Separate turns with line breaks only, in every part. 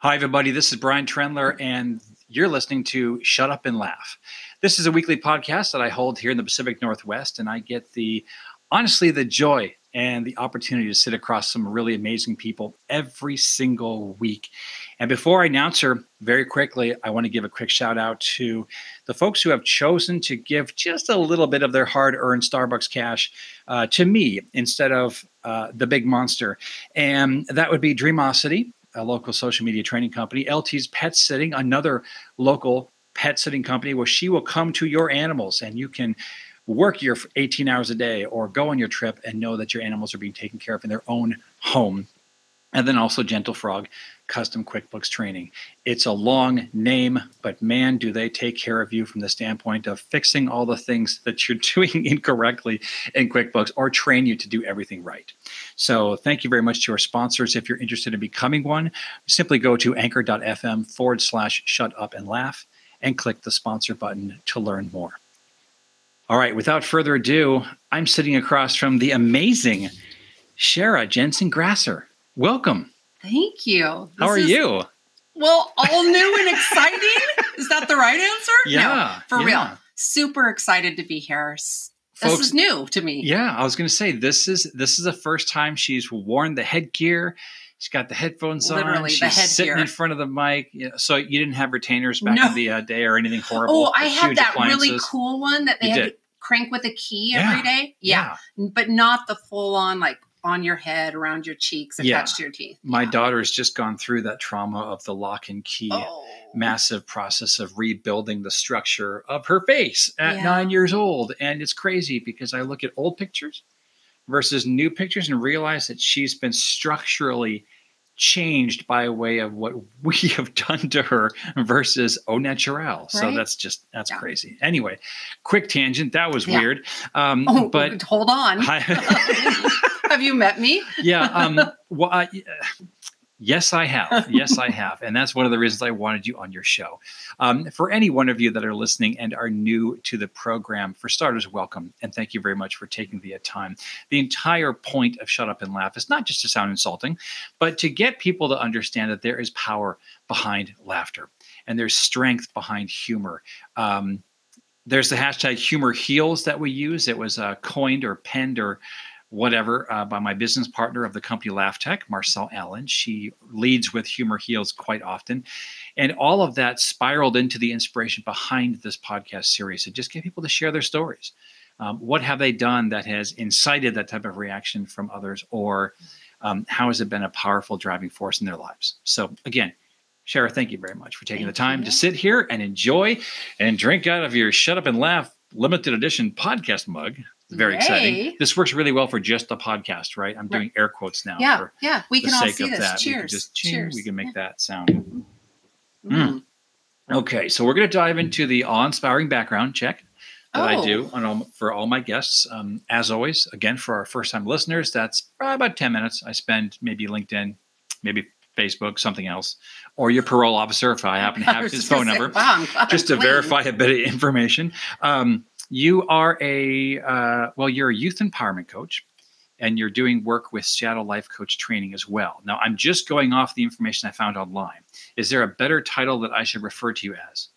Hi, everybody. This is Brian Trendler, and you're listening to Shut Up and Laugh. This is a weekly podcast that I hold here in the Pacific Northwest, and I get the honestly the joy and the opportunity to sit across some really amazing people every single week. And before I announce her, very quickly, I want to give a quick shout out to the folks who have chosen to give just a little bit of their hard earned Starbucks cash uh, to me instead of uh, the big monster. And that would be Dreamosity, a local social media training company, LT's Pet Sitting, another local pet sitting company where she will come to your animals and you can work your 18 hours a day or go on your trip and know that your animals are being taken care of in their own home. And then also Gentle Frog Custom QuickBooks Training. It's a long name, but man, do they take care of you from the standpoint of fixing all the things that you're doing incorrectly in QuickBooks or train you to do everything right. So, thank you very much to our sponsors. If you're interested in becoming one, simply go to anchor.fm forward slash shut up and laugh and click the sponsor button to learn more. All right, without further ado, I'm sitting across from the amazing Sherra Jensen Grasser. Welcome.
Thank you.
This How are is, you?
Well, all new and exciting. is that the right answer?
Yeah.
No, for yeah. real. Super excited to be here. This Folks, is new to me.
Yeah, I was going to say this is this is the first time she's worn the headgear. She's got the headphones
Literally,
on. She's
the
sitting in front of the mic. so you didn't have retainers back no. in the uh, day or anything horrible.
Oh, I have that appliances. really cool one that they you had did. to crank with a key yeah. every day. Yeah. yeah. But not the full on like on your head, around your cheeks, attached yeah. to your teeth.
My yeah. has just gone through that trauma of the lock and key oh. massive process of rebuilding the structure of her face at yeah. nine years old. And it's crazy because I look at old pictures versus new pictures and realize that she's been structurally changed by way of what we have done to her versus au naturel. Right? So that's just that's yeah. crazy. Anyway, quick tangent. That was yeah. weird. Um,
oh,
but
hold on. I, have you met me?
yeah. Um, well, I, Yes, I have. Yes, I have. And that's one of the reasons I wanted you on your show. Um, for any one of you that are listening and are new to the program, for starters, welcome. And thank you very much for taking the time. The entire point of Shut Up and Laugh is not just to sound insulting, but to get people to understand that there is power behind laughter and there's strength behind humor. Um, there's the hashtag humor heals that we use. It was uh, coined or penned or whatever uh, by my business partner of the company LaughTech, Marcel Allen. She leads with Humor Heals quite often. And all of that spiraled into the inspiration behind this podcast series to just get people to share their stories. Um, what have they done that has incited that type of reaction from others, or um, how has it been a powerful driving force in their lives? So, again, Sherra, thank you very much for taking
thank
the time
you.
to sit here and enjoy and drink out of your Shut Up and Laugh limited edition podcast mug very Yay. exciting. This works really well for just the podcast, right? I'm doing air quotes now.
Yeah, yeah. We can all see this. That. Cheers. We can just Cheers.
We can make yeah. that sound. Mm. Mm. Okay, so we're going to dive into the awe-inspiring background check that oh. I do on all, for all my guests. Um, as always, again for our first-time listeners, that's about ten minutes. I spend maybe LinkedIn, maybe Facebook, something else, or your parole officer if I happen to have his phone number,
wow,
just to verify a bit of information. Um, you are a uh, well, you're a youth empowerment coach, and you're doing work with Seattle Life Coach Training as well. Now, I'm just going off the information I found online. Is there a better title that I should refer to you as?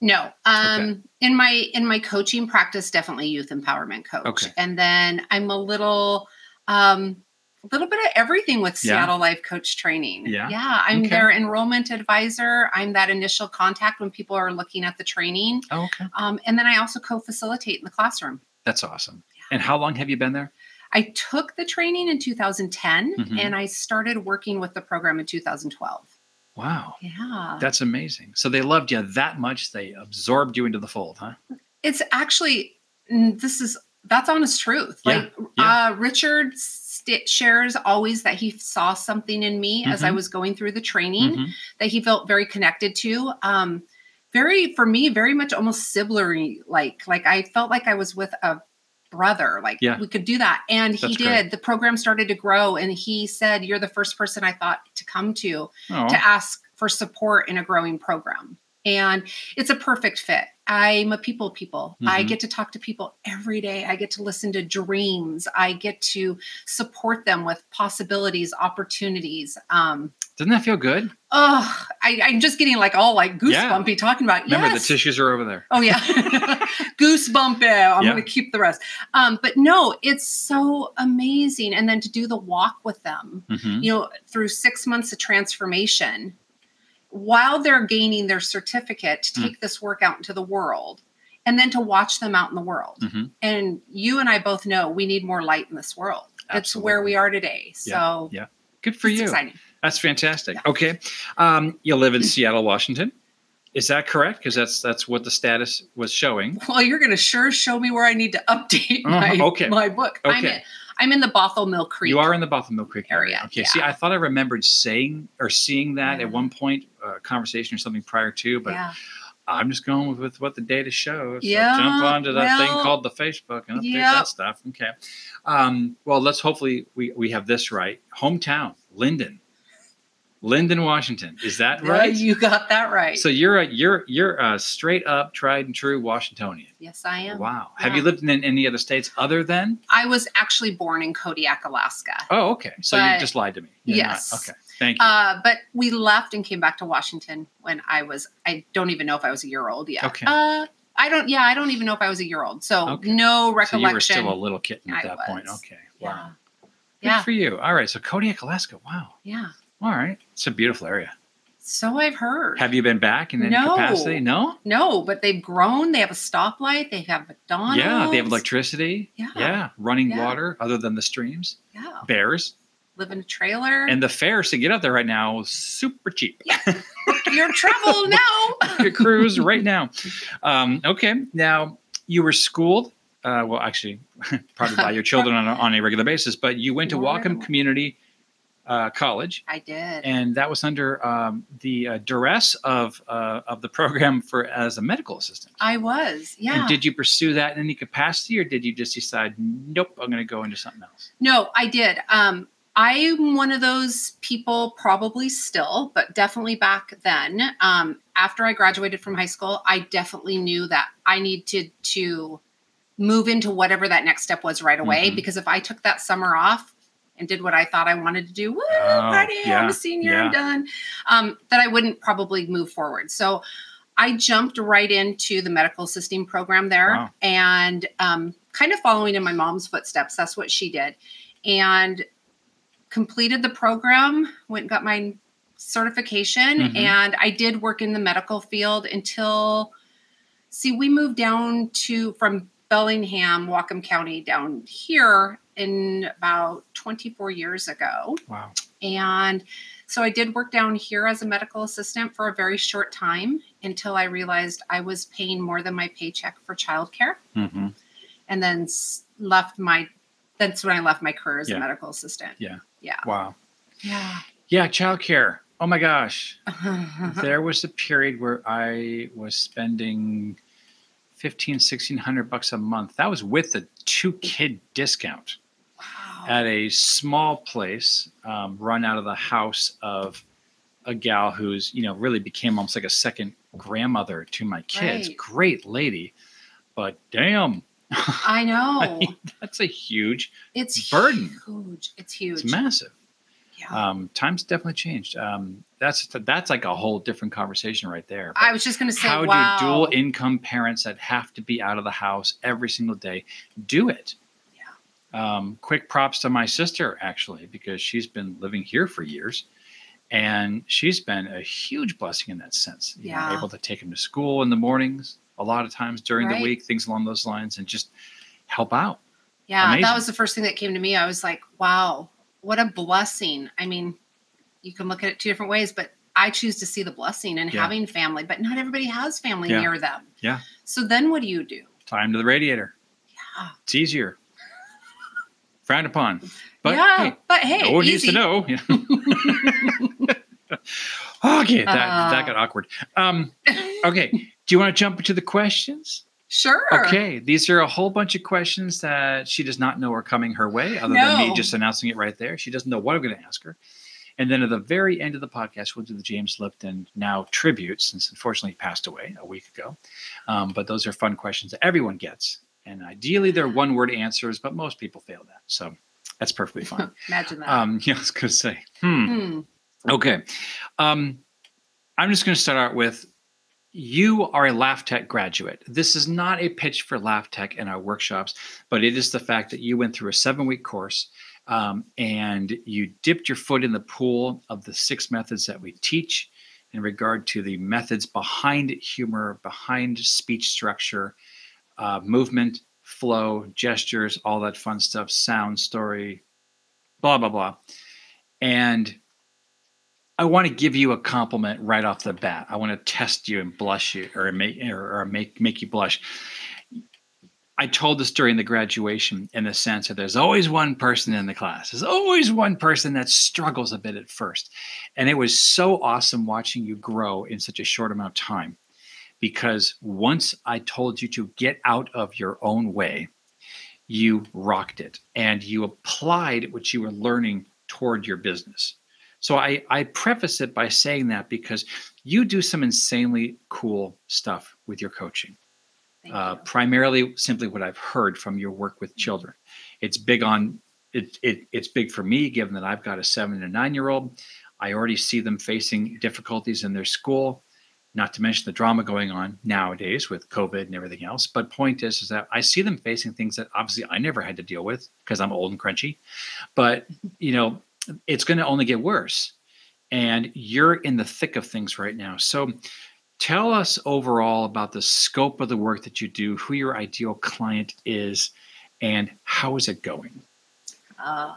No. Um, okay. in my in my coaching practice, definitely youth empowerment coach.
Okay.
And then I'm a little um a little bit of everything with Seattle yeah. Life Coach Training.
Yeah.
Yeah. I'm okay. their enrollment advisor. I'm that initial contact when people are looking at the training.
Oh, okay.
Um, and then I also co facilitate in the classroom.
That's awesome. Yeah. And how long have you been there?
I took the training in 2010 mm-hmm. and I started working with the program in 2012.
Wow.
Yeah.
That's amazing. So they loved you that much, they absorbed you into the fold, huh?
It's actually, this is, that's honest truth. Yeah. Like, yeah. Uh, Richard st- shares always that he saw something in me mm-hmm. as I mm-hmm. was going through the training mm-hmm. that he felt very connected to. Um, very for me, very much almost sibling like. Like I felt like I was with a brother. Like
yeah.
we could do that. And That's he did. Great. The program started to grow and he said, You're the first person I thought to come to Aww. to ask for support in a growing program. And it's a perfect fit. I'm a people people. Mm-hmm. I get to talk to people every day. I get to listen to dreams. I get to support them with possibilities, opportunities. Um,
Doesn't that feel good?
Oh, I, am just getting like all like goosebumpy yeah. talking about.
Remember yes. the tissues are over there.
Oh yeah, goosebumpy. I'm yeah. going to keep the rest. Um, but no, it's so amazing. And then to do the walk with them, mm-hmm. you know, through six months of transformation while they're gaining their certificate to hmm. take mm. this work out into the world and then to watch them out in the world. Mm-hmm. And you and I both know we need more light in this world. Absolutely. It's where we are today. So
yeah, yeah. good for you. Exciting. That's fantastic. Yeah. Okay, um, you live in Seattle, Washington. Is that correct? Because that's that's what the status was showing.
Well, you're going to sure show me where I need to update uh-huh. my, okay. my book. Okay. I'm in, I'm in the Bothell Mill Creek.
You are in the Bothell Mill Creek area. area. Okay. Yeah. See, I thought I remembered saying or seeing that yeah. at one point, a uh, conversation or something prior to, but yeah. I'm just going with what the data shows. So yeah. Jump onto that well, thing called the Facebook and update yep. that stuff. Okay. Um, well, let's hopefully we, we have this right. Hometown, Lynden. Lynden, Washington. Is that right?
You got that right.
So you're a you're you're a straight up, tried and true Washingtonian.
Yes, I am.
Wow. Yeah. Have you lived in any other states other than?
I was actually born in Kodiak, Alaska.
Oh, okay. So but, you just lied to me.
You're yes.
Not, okay. Thank you.
Uh, but we left and came back to Washington when I was. I don't even know if I was a year old yet.
Okay.
Uh, I don't. Yeah, I don't even know if I was a year old. So okay. no recollection.
So you were still a little kitten at I that was. point. Okay. Wow.
Yeah. Good yeah.
for you. All right. So Kodiak, Alaska. Wow.
Yeah.
All right. It's a beautiful area.
So I've heard.
Have you been back in any no. capacity? No.
No, but they've grown. They have a stoplight. They have McDonald's.
Yeah, they have electricity.
Yeah.
Yeah. Running yeah. water other than the streams.
Yeah.
Bears.
Live in a trailer.
And the fares to get out there right now super cheap.
Yeah. Your travel now.
Your cruise right now. Um, okay. Now you were schooled. Uh, well, actually, probably by your children on a, on a regular basis, but you went to Whatcom Community uh, college.
I did,
and that was under um, the uh, duress of uh, of the program for as a medical assistant.
I was, yeah.
And did you pursue that in any capacity, or did you just decide, nope, I'm going to go into something else?
No, I did. Um, I'm one of those people, probably still, but definitely back then. Um, after I graduated from high school, I definitely knew that I needed to move into whatever that next step was right away. Mm-hmm. Because if I took that summer off, and did what I thought I wanted to do. Woo, oh, party! Yeah, I'm a senior. Yeah. I'm done. Um, that I wouldn't probably move forward. So I jumped right into the medical assisting program there, wow. and um, kind of following in my mom's footsteps. That's what she did, and completed the program. Went and got my certification, mm-hmm. and I did work in the medical field until. See, we moved down to from Bellingham, Whatcom County down here in about 24 years ago.
Wow.
And so I did work down here as a medical assistant for a very short time until I realized I was paying more than my paycheck for childcare. Mm-hmm. And then left my, that's when I left my career as yeah. a medical assistant.
Yeah.
Yeah.
Wow.
Yeah.
Yeah. Childcare. Oh my gosh. there was a period where I was spending 15, 1600 bucks a month. That was with the two kid discount at a small place um, run out of the house of a gal who's you know really became almost like a second grandmother to my kids right. great lady but damn
i know I mean,
that's a huge
it's
burden
huge it's huge
it's massive yeah. Um, times definitely changed. Um, that's that's like a whole different conversation right there.
But I was just going to say,
how
wow.
do dual income parents that have to be out of the house every single day do it? Um, quick props to my sister, actually, because she's been living here for years. And she's been a huge blessing in that sense. You yeah. Know, able to take him to school in the mornings, a lot of times during right. the week, things along those lines, and just help out.
Yeah, Amazing. that was the first thing that came to me. I was like, wow, what a blessing. I mean, you can look at it two different ways, but I choose to see the blessing in yeah. having family, but not everybody has family
yeah.
near them.
Yeah.
So then what do you do?
Time to the radiator.
Yeah.
It's easier frowned upon.
But yeah, hey, but hey,
no one needs to know. okay, that uh, that got awkward. Um, okay, do you want to jump into the questions?
Sure.
Okay, these are a whole bunch of questions that she does not know are coming her way, other no. than me just announcing it right there. She doesn't know what I'm going to ask her. And then at the very end of the podcast, we'll do the James Lipton now tribute, since unfortunately he passed away a week ago. Um, but those are fun questions that everyone gets. And ideally, they're one word answers, but most people fail that. So that's perfectly fine.
Imagine that.
Um, yeah, I was going to say, hmm. hmm. Okay. Um, I'm just going to start out with you are a Laugh Tech graduate. This is not a pitch for Laugh Tech in our workshops, but it is the fact that you went through a seven week course um, and you dipped your foot in the pool of the six methods that we teach in regard to the methods behind humor, behind speech structure, uh, movement, flow, gestures, all that fun stuff, sound, story, blah, blah, blah. And I want to give you a compliment right off the bat. I want to test you and blush you or make or, make make you blush. I told this during the graduation in the sense that there's always one person in the class. There's always one person that struggles a bit at first. And it was so awesome watching you grow in such a short amount of time. Because once I told you to get out of your own way, you rocked it and you applied what you were learning toward your business. So I, I preface it by saying that because you do some insanely cool stuff with your coaching uh, primarily simply what I've heard from your work with children. It's big on it, it. It's big for me, given that I've got a seven and a nine year old. I already see them facing difficulties in their school, not to mention the drama going on nowadays with COVID and everything else. But point is, is that I see them facing things that obviously I never had to deal with because I'm old and crunchy. But you know, it's going to only get worse. And you're in the thick of things right now. So Tell us overall about the scope of the work that you do, who your ideal client is, and how is it going?
Uh,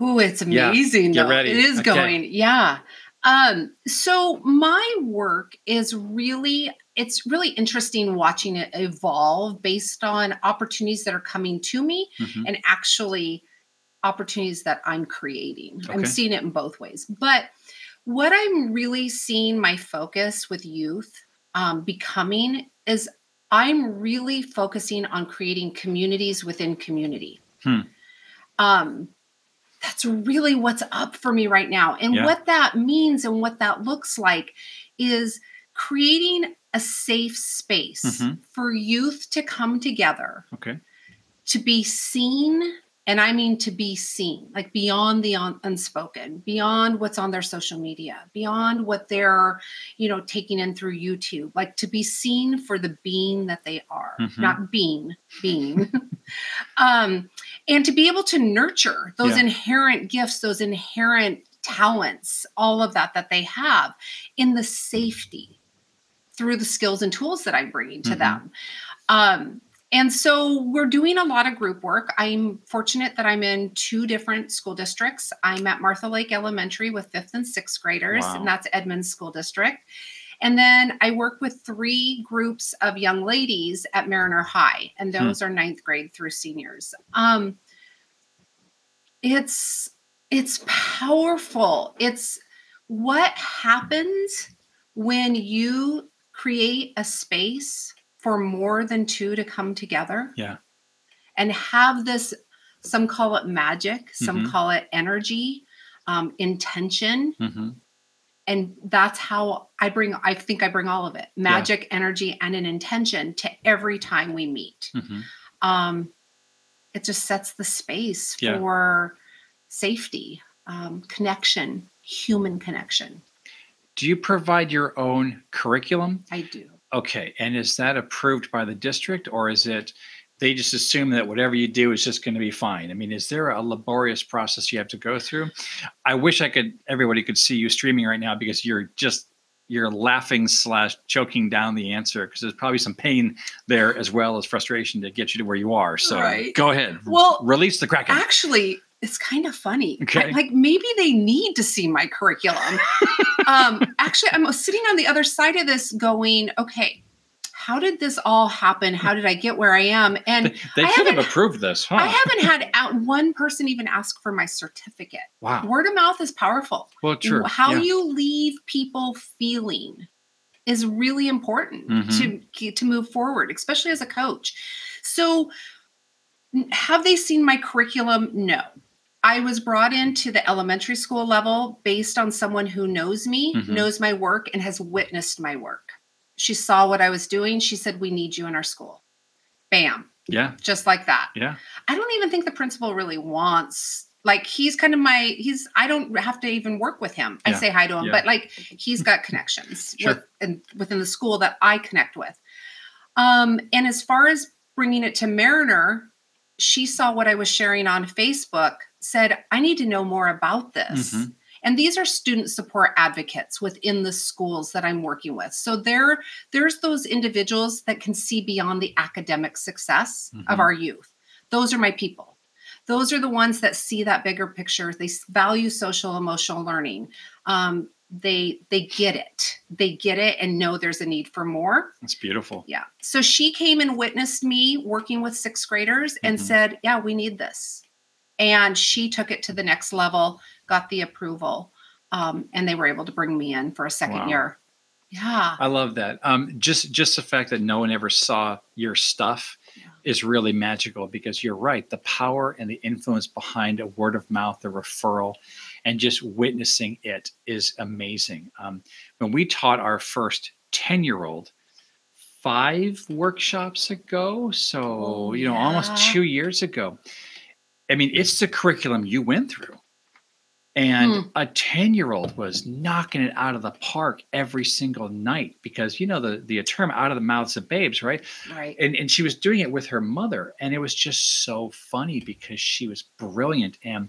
oh, it's amazing.
Yeah, get ready.
It is okay. going. Yeah. Um, so my work is really it's really interesting watching it evolve based on opportunities that are coming to me mm-hmm. and actually opportunities that I'm creating. Okay. I'm seeing it in both ways. But what I'm really seeing my focus with youth um, becoming is I'm really focusing on creating communities within community. Hmm. Um, that's really what's up for me right now. And yeah. what that means and what that looks like is creating a safe space mm-hmm. for youth to come together.
Okay.
To be seen and I mean to be seen, like beyond the un- unspoken, beyond what's on their social media, beyond what they're, you know, taking in through YouTube, like to be seen for the being that they are, mm-hmm. not being, being. um, and to be able to nurture those yeah. inherent gifts, those inherent talents, all of that that they have in the safety through the skills and tools that I'm bringing to mm-hmm. them. Um, and so we're doing a lot of group work. I'm fortunate that I'm in two different school districts. I'm at Martha Lake Elementary with fifth and sixth graders, wow. and that's Edmonds School District. And then I work with three groups of young ladies at Mariner High, and hmm. those hmm. are ninth grade through seniors. Um, it's it's powerful. It's what happens when you create a space for more than two to come together.
Yeah.
And have this, some call it magic, some mm-hmm. call it energy, um, intention. Mm-hmm. And that's how I bring, I think I bring all of it magic, yeah. energy, and an intention to every time we meet. Mm-hmm. Um, it just sets the space yeah. for safety, um, connection, human connection.
Do you provide your own curriculum?
I do.
Okay, and is that approved by the district, or is it they just assume that whatever you do is just going to be fine? I mean, is there a laborious process you have to go through? I wish I could everybody could see you streaming right now because you're just you're laughing slash choking down the answer because there's probably some pain there as well as frustration to get you to where you are. So right. go ahead.
Well,
release the kraken.
Actually, it's kind of funny. Okay. I, like maybe they need to see my curriculum. um, actually, I'm sitting on the other side of this going, okay, how did this all happen? How did I get where I am? And
they, they should have approved this, huh?
I haven't had out one person even ask for my certificate.
Wow.
Word of mouth is powerful.
Well, true.
How yeah. you leave people feeling is really important mm-hmm. to to move forward, especially as a coach. So have they seen my curriculum? No. I was brought into the elementary school level based on someone who knows me, mm-hmm. knows my work, and has witnessed my work. She saw what I was doing. She said, We need you in our school. Bam.
Yeah.
Just like that.
Yeah.
I don't even think the principal really wants like he's kind of my he's I don't have to even work with him. I say hi to him, yeah. but like he's got connections sure. with and within the school that I connect with. Um, and as far as bringing it to Mariner, she saw what I was sharing on Facebook, said, I need to know more about this. Mm-hmm. And these are student support advocates within the schools that I'm working with. So there, there's those individuals that can see beyond the academic success mm-hmm. of our youth. Those are my people. Those are the ones that see that bigger picture. They value social emotional learning. Um, they they get it they get it and know there's a need for more
that's beautiful
yeah so she came and witnessed me working with sixth graders and mm-hmm. said yeah we need this and she took it to the next level got the approval um, and they were able to bring me in for a second wow. year yeah
i love that um, just just the fact that no one ever saw your stuff yeah. is really magical because you're right the power and the influence behind a word of mouth a referral and just witnessing it is amazing. Um, when we taught our first 10 year old five workshops ago, so, oh, you know, yeah. almost two years ago, I mean, it's the curriculum you went through. And hmm. a 10 year old was knocking it out of the park every single night because, you know, the, the term out of the mouths of babes, right?
Right.
And, and she was doing it with her mother. And it was just so funny because she was brilliant. And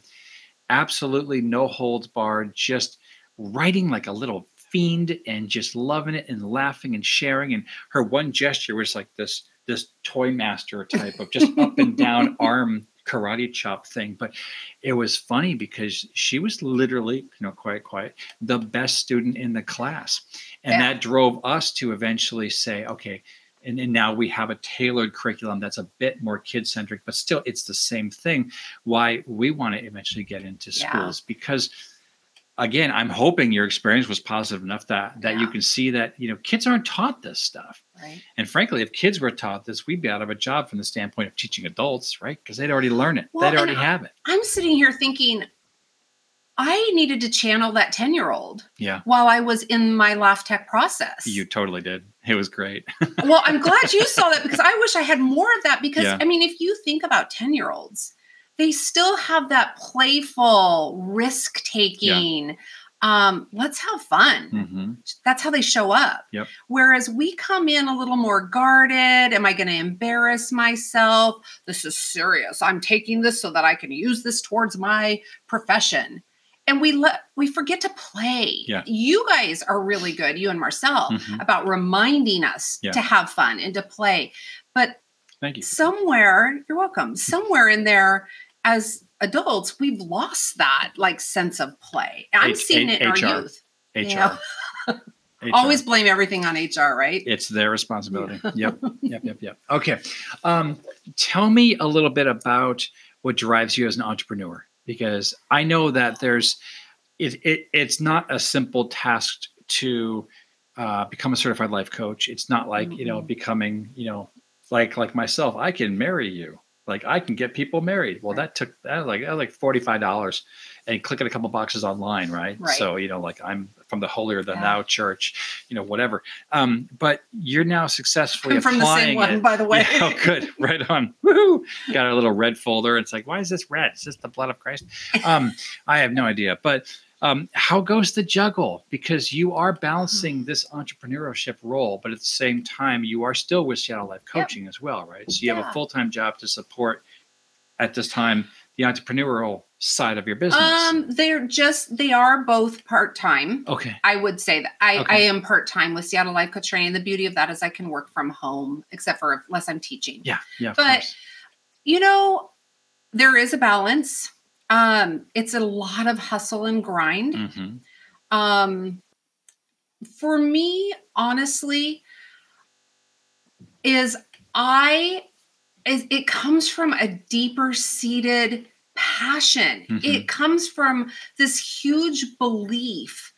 absolutely no holds barred, just writing like a little fiend and just loving it and laughing and sharing. And her one gesture was like this this toy master type of just up and down arm karate chop thing. But it was funny because she was literally, you know, quiet, quiet, the best student in the class. And yeah. that drove us to eventually say, okay, and, and now we have a tailored curriculum that's a bit more kid centric, but still it's the same thing. Why we want to eventually get into schools yeah. because again, I'm hoping your experience was positive enough that that yeah. you can see that you know kids aren't taught this stuff.
Right.
And frankly, if kids were taught this, we'd be out of a job from the standpoint of teaching adults, right? Because they'd already learn it. Well, they'd already have it.
I'm sitting here thinking, I needed to channel that 10 year old.
Yeah.
While I was in my Laugh Tech process.
You totally did. It was great.
well, I'm glad you saw that because I wish I had more of that. Because, yeah. I mean, if you think about 10 year olds, they still have that playful risk taking. Yeah. Um, let's have fun. Mm-hmm. That's how they show up.
Yep.
Whereas we come in a little more guarded. Am I going to embarrass myself? This is serious. I'm taking this so that I can use this towards my profession and we let we forget to play.
Yeah.
You guys are really good, you and Marcel, mm-hmm. about reminding us yeah. to have fun and to play. But
thank you.
Somewhere, you're welcome. Somewhere in there, as adults, we've lost that like sense of play. I'm H- seeing it in HR. our youth.
HR. Yeah.
Always blame everything on HR, right?
It's their responsibility. yep. Yep. Yep. Yep. Okay. Um, tell me a little bit about what drives you as an entrepreneur because I know that there's it, it it's not a simple task to uh, become a certified life coach. It's not like mm-hmm. you know becoming you know like like myself. I can marry you. Like I can get people married. Well, that took that like that like forty five dollars, and clicking a couple boxes online, right?
right?
So you know, like I'm from the holier than yeah. thou church, you know, whatever. Um, but you're now successfully I'm from the same one,
it. by the way.
Yeah, oh, good, right on. Woohoo! Got a little red folder. It's like, why is this red? Is this the blood of Christ? Um, I have no idea, but. Um, how goes the juggle? Because you are balancing hmm. this entrepreneurship role, but at the same time, you are still with Seattle Life Coaching yep. as well, right? So you yeah. have a full time job to support at this time the entrepreneurial side of your business?
Um, they're just they are both part time.
Okay.
I would say that I, okay. I am part time with Seattle Life Coach Training. The beauty of that is I can work from home, except for unless I'm teaching.
Yeah, yeah.
But you know, there is a balance. Um, it's a lot of hustle and grind. Mm-hmm. Um, for me, honestly, is I is it comes from a deeper seated passion. Mm-hmm. It comes from this huge belief.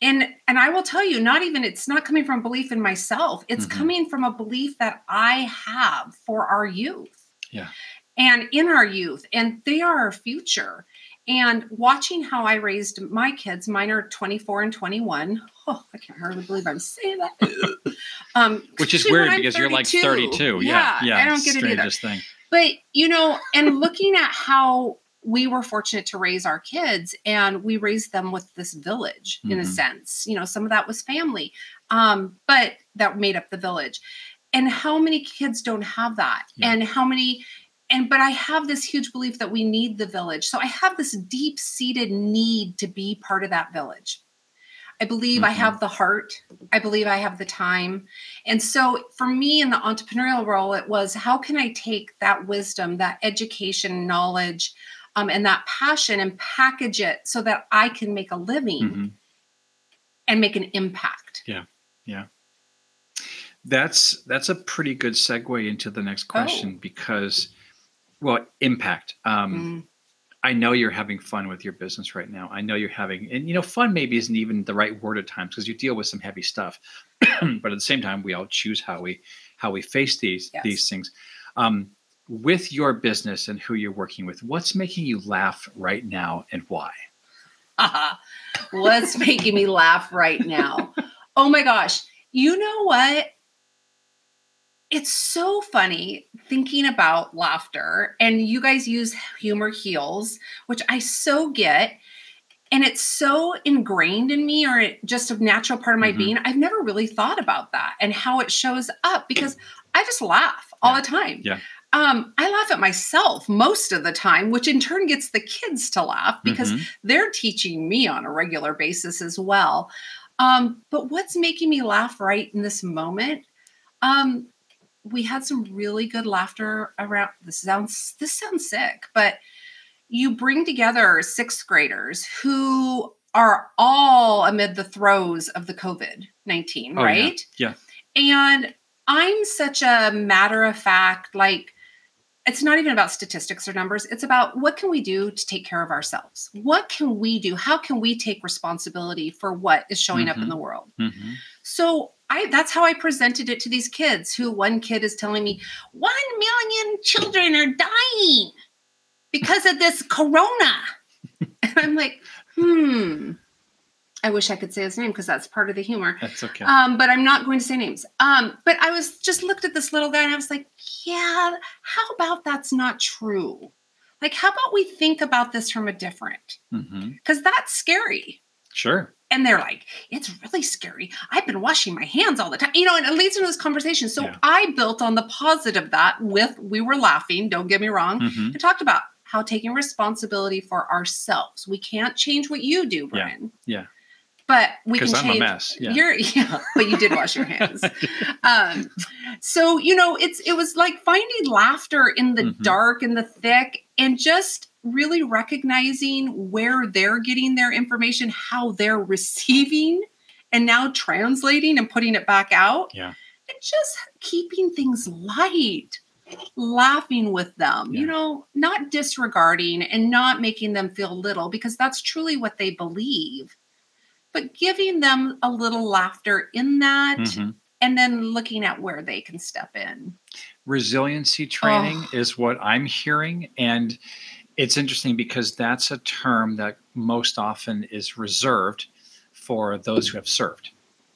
And and I will tell you, not even it's not coming from belief in myself. It's mm-hmm. coming from a belief that I have for our youth.
Yeah.
And in our youth, and they are our future. And watching how I raised my kids, mine are 24 and 21. Oh, I can't hardly believe I'm saying that.
um, Which is weird because 32. you're like 32. Yeah, yeah. yeah
I don't get it either. Thing. But, you know, and looking at how we were fortunate to raise our kids and we raised them with this village in mm-hmm. a sense. You know, some of that was family, um, but that made up the village. And how many kids don't have that? Yeah. And how many and but i have this huge belief that we need the village. So i have this deep seated need to be part of that village. I believe mm-hmm. i have the heart. I believe i have the time. And so for me in the entrepreneurial role it was how can i take that wisdom that education knowledge um, and that passion and package it so that i can make a living mm-hmm. and make an impact?
Yeah. Yeah. That's that's a pretty good segue into the next question oh. because well, impact. Um, mm. I know you're having fun with your business right now. I know you're having, and you know, fun maybe isn't even the right word at times because you deal with some heavy stuff. but at the same time, we all choose how we how we face these yes. these things. Um, with your business and who you're working with, what's making you laugh right now and why? uh-huh.
what's making me laugh right now? Oh my gosh! You know what? It's so funny thinking about laughter and you guys use humor heals which i so get and it's so ingrained in me or just a natural part of my mm-hmm. being i've never really thought about that and how it shows up because i just laugh all
yeah.
the time
yeah
um, I laugh at myself most of the time, which in turn gets the kids to laugh because mm-hmm. they're teaching me on a regular basis as well. Um, but what's making me laugh right in this moment? Um, we had some really good laughter around this sounds this sounds sick but you bring together sixth graders who are all amid the throes of the covid-19 oh, right
yeah.
yeah and i'm such a matter of fact like it's not even about statistics or numbers it's about what can we do to take care of ourselves what can we do how can we take responsibility for what is showing mm-hmm. up in mm-hmm. the world mm-hmm. so I that's how I presented it to these kids who one kid is telling me 1 million children are dying because of this corona. and I'm like, "Hmm. I wish I could say his name because that's part of the humor.
That's okay.
Um, but I'm not going to say names. Um, but I was just looked at this little guy and I was like, yeah, how about that's not true? Like, how about we think about this from a different? Because mm-hmm. that's scary.
Sure
and they're like, it's really scary. I've been washing my hands all the time. You know, and it leads into this conversation. So yeah. I built on the positive that with we were laughing, don't get me wrong. Mm-hmm. I talked about how taking responsibility for ourselves. We can't change what you do, Brian.
Yeah. yeah.
But we can
I'm
change.
a mess. Yeah.
You're yeah, but you did wash your hands. um, so you know, it's it was like finding laughter in the mm-hmm. dark and the thick, and just really recognizing where they're getting their information, how they're receiving, and now translating and putting it back out.
Yeah.
And just keeping things light, laughing with them, yeah. you know, not disregarding and not making them feel little because that's truly what they believe, but giving them a little laughter in that. Mm-hmm. And then looking at where they can step in.
Resiliency training oh. is what I'm hearing. And it's interesting because that's a term that most often is reserved for those who have served.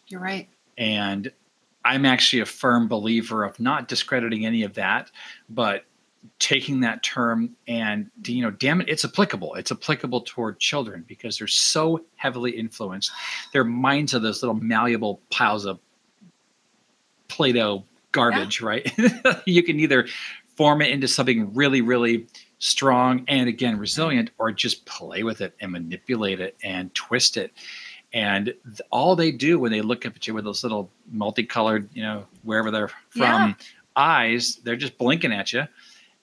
You're right.
And I'm actually a firm believer of not discrediting any of that, but taking that term and you know damn it it's applicable it's applicable toward children because they're so heavily influenced their minds are those little malleable piles of play-doh garbage yeah. right you can either form it into something really really strong and again resilient or just play with it and manipulate it and twist it and th- all they do when they look up at you with those little multicolored you know wherever they're from yeah. eyes they're just blinking at you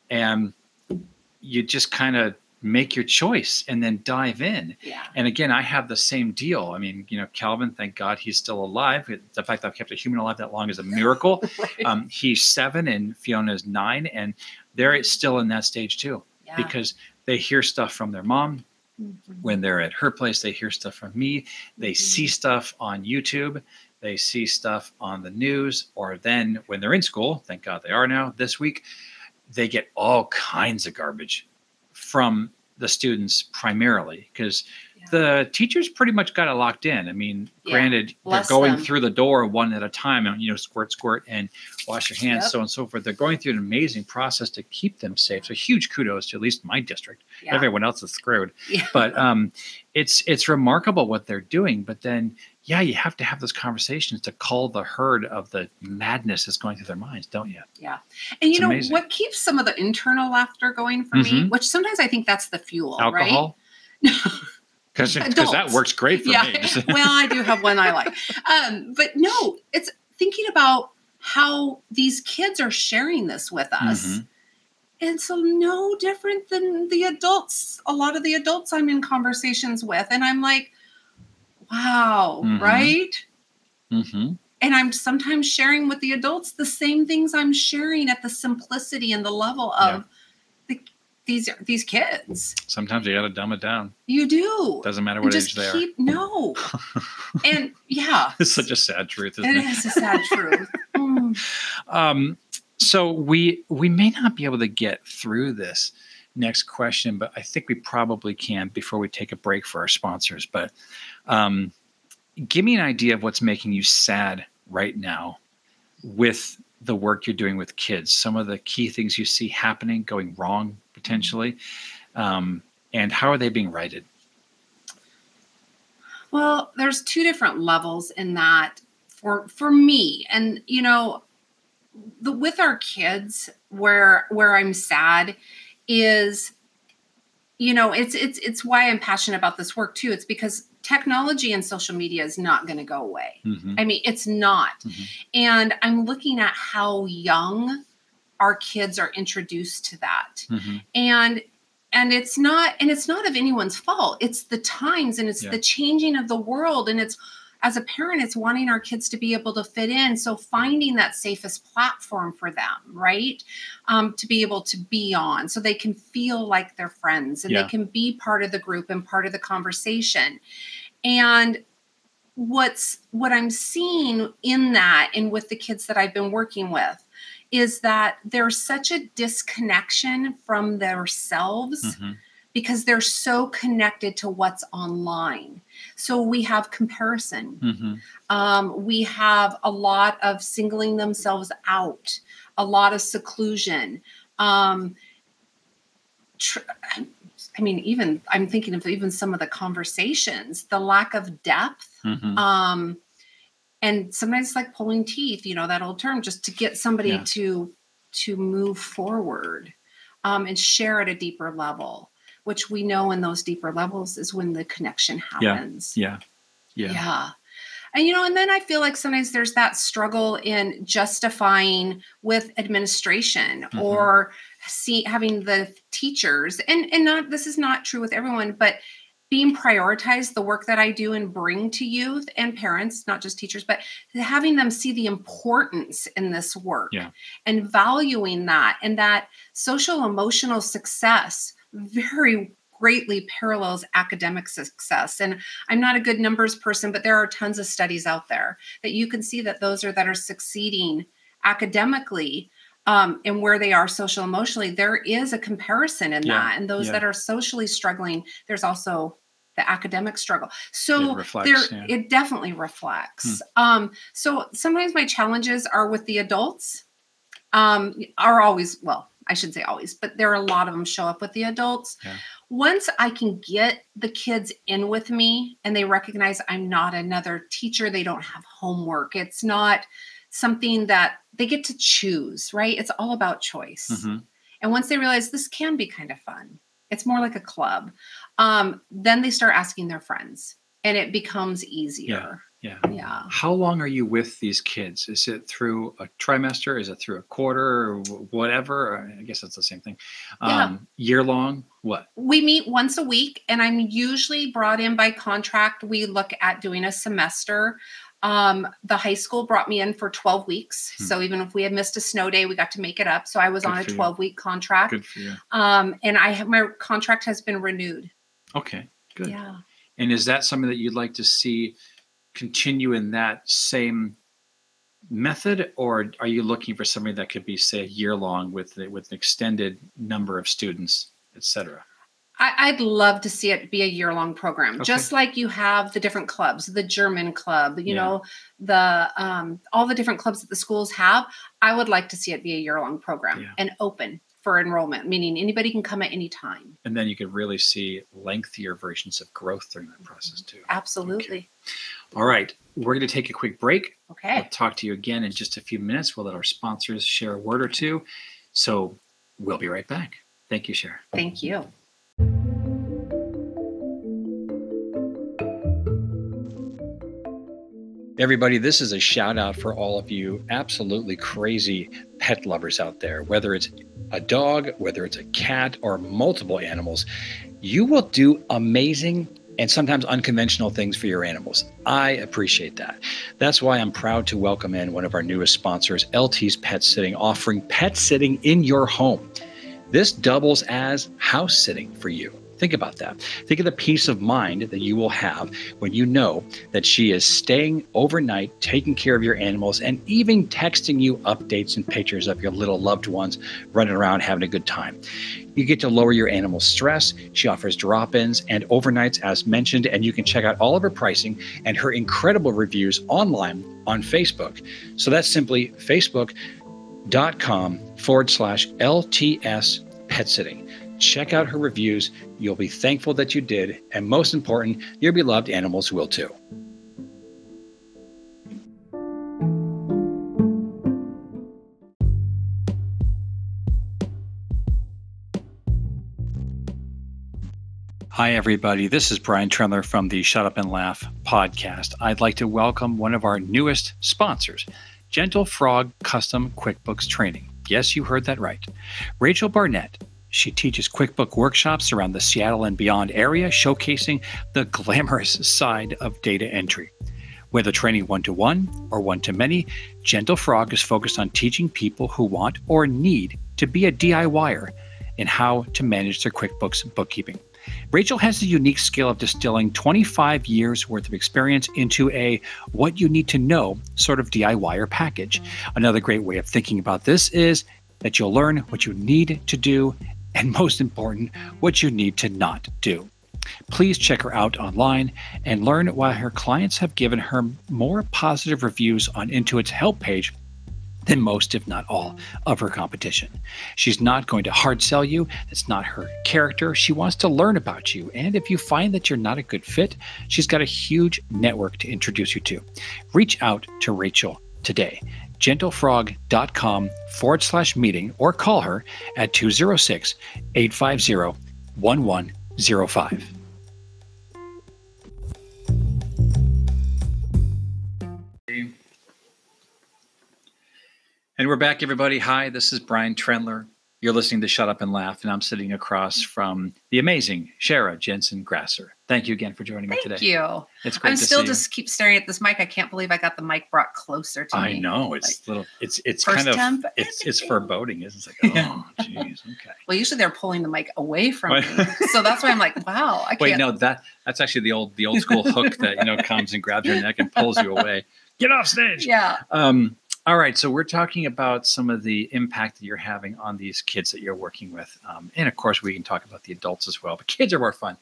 and you just kind of make your choice and then dive in.
Yeah.
And again, I have the same deal. I mean, you know, Calvin, thank God he's still alive. The fact that I've kept a human alive that long is a miracle. right. um, he's seven and Fiona's nine, and they're still in that stage too yeah. because they hear stuff from their mom. Mm-hmm. When they're at her place, they hear stuff from me. They mm-hmm. see stuff on YouTube. They see stuff on the news. Or then when they're in school, thank God they are now this week, they get all kinds of garbage from the students primarily because the teachers pretty much got it locked in. I mean, yeah. granted, Bless they're going them. through the door one at a time and, you know, squirt, squirt, and wash your hands, yep. so on and so forth. They're going through an amazing process to keep them safe. So huge kudos to at least my district. Yeah. Everyone else is screwed. Yeah. But um, it's it's remarkable what they're doing. But then, yeah, you have to have those conversations to call the herd of the madness that's going through their minds, don't you?
Yeah. And you it's know amazing. what keeps some of the internal laughter going for mm-hmm. me, which sometimes I think that's the fuel, Alcohol? right?
because that works great for yeah. me.
well, I do have one I like, um, but no, it's thinking about how these kids are sharing this with us. Mm-hmm. And so, no different than the adults, a lot of the adults I'm in conversations with. And I'm like, wow, mm-hmm. right? Mm-hmm. And I'm sometimes sharing with the adults the same things I'm sharing at the simplicity and the level of yeah these these kids.
Sometimes you got to dumb it down.
You do.
Doesn't matter what age they keep,
are. No. and yeah,
it's such a sad truth. Isn't it,
it is a sad truth. Mm.
Um, so we we may not be able to get through this next question, but I think we probably can before we take a break for our sponsors. But um, give me an idea of what's making you sad right now with the work you're doing with kids. Some of the key things you see happening, going wrong potentially? Um, and how are they being righted?
Well, there's two different levels in that for for me, and you know, the, with our kids, where where I'm sad is, you know, it's it's it's why I'm passionate about this work too. It's because technology and social media is not going to go away. Mm-hmm. I mean, it's not. Mm-hmm. And I'm looking at how young our kids are introduced to that mm-hmm. and and it's not and it's not of anyone's fault it's the times and it's yeah. the changing of the world and it's as a parent it's wanting our kids to be able to fit in so finding that safest platform for them right um, to be able to be on so they can feel like they're friends and yeah. they can be part of the group and part of the conversation and what's what i'm seeing in that and with the kids that i've been working with is that there's such a disconnection from themselves mm-hmm. because they're so connected to what's online. So we have comparison. Mm-hmm. Um, we have a lot of singling themselves out, a lot of seclusion. Um, tr- I mean, even I'm thinking of even some of the conversations, the lack of depth. Mm-hmm. Um, and sometimes it's like pulling teeth you know that old term just to get somebody yeah. to to move forward um, and share at a deeper level which we know in those deeper levels is when the connection happens
yeah yeah
yeah, yeah. And you know, and then I feel like sometimes there's that struggle in justifying with administration mm-hmm. or see having the teachers and and not this is not true with everyone, but being prioritized the work that I do and bring to youth and parents, not just teachers, but having them see the importance in this work
yeah.
and valuing that and that social emotional success very greatly parallels academic success. And I'm not a good numbers person, but there are tons of studies out there that you can see that those are that are succeeding academically um, and where they are social emotionally, there is a comparison in yeah, that. And those yeah. that are socially struggling, there's also the academic struggle. So it reflects, there, yeah. it definitely reflects. Hmm. Um, so sometimes my challenges are with the adults. Um, are always well, I should say always, but there are a lot of them show up with the adults. Yeah. Once I can get the kids in with me and they recognize I'm not another teacher, they don't have homework. It's not something that they get to choose, right? It's all about choice. Mm-hmm. And once they realize this can be kind of fun, it's more like a club um, then they start asking their friends and it becomes easier.
Yeah.
Yeah. Yeah.
How long are you with these kids? Is it through a trimester? Is it through a quarter or whatever? I guess it's the same thing. Um, yeah. Year long? What?
We meet once a week and I'm usually brought in by contract. We look at doing a semester. Um, the high school brought me in for 12 weeks. Hmm. So even if we had missed a snow day, we got to make it up. So I was Good on a 12 week contract.
Good for you.
Um, and I have my contract has been renewed.
Okay, good.
Yeah.
And is that something that you'd like to see continue in that same method, or are you looking for something that could be, say, a year long with with an extended number of students, et cetera?
I, would love to see it be a year long program, okay. just like you have the different clubs, the German club, you yeah. know, the um, all the different clubs that the schools have. I would like to see it be a year long program yeah. and open for enrollment, meaning anybody can come at any time.
And then you could really see lengthier versions of growth during that process too.
Absolutely.
Okay. All right. We're going to take a quick break.
Okay.
I'll talk to you again in just a few minutes. We'll let our sponsors share a word or two. So we'll be right back. Thank you, Cher.
Thank you.
Everybody, this is a shout out for all of you absolutely crazy pet lovers out there, whether it's a dog, whether it's a cat, or multiple animals. You will do amazing and sometimes unconventional things for your animals. I appreciate that. That's why I'm proud to welcome in one of our newest sponsors, LT's Pet Sitting, offering pet sitting in your home. This doubles as house sitting for you. Think about that. Think of the peace of mind that you will have when you know that she is staying overnight, taking care of your animals, and even texting you updates and pictures of your little loved ones running around having a good time. You get to lower your animal stress. She offers drop ins and overnights, as mentioned, and you can check out all of her pricing and her incredible reviews online on Facebook. So that's simply facebook.com forward slash LTS pet sitting. Check out her reviews. You'll be thankful that you did. And most important, your beloved animals will too. Hi, everybody. This is Brian Trendler from the Shut Up and Laugh podcast. I'd like to welcome one of our newest sponsors, Gentle Frog Custom QuickBooks Training. Yes, you heard that right. Rachel Barnett she teaches QuickBook workshops around the Seattle and beyond area, showcasing the glamorous side of data entry. Whether training one to one or one to many, Gentle Frog is focused on teaching people who want or need to be a DIYer in how to manage their QuickBooks bookkeeping. Rachel has the unique skill of distilling 25 years worth of experience into a what you need to know sort of DIYer package. Another great way of thinking about this is that you'll learn what you need to do and most important, what you need to not do. Please check her out online and learn why her clients have given her more positive reviews on Intuit's help page than most, if not all, of her competition. She's not going to hard sell you. That's not her character. She wants to learn about you. And if you find that you're not a good fit, she's got a huge network to introduce you to. Reach out to Rachel today gentlefrog.com forward slash meeting or call her at 206 850 1105. And we're back, everybody. Hi, this is Brian Trendler. You're listening to Shut Up and Laugh, and I'm sitting across from the amazing Sherra Jensen Grasser. Thank you again for joining
Thank
me today.
Thank you.
It's great.
I'm still just keep staring at this mic. I can't believe I got the mic brought closer to
I
me.
I know it's like, little. It's it's kind of it's it's foreboding. isn't It's like oh jeez okay.
well, usually they're pulling the mic away from me, so that's why I'm like wow. I can't.
Wait, no that that's actually the old the old school hook that you know comes and grabs your neck and pulls you away. Get off stage.
Yeah.
Um, all right, so we're talking about some of the impact that you're having on these kids that you're working with, um, and of course, we can talk about the adults as well. But kids are more fun.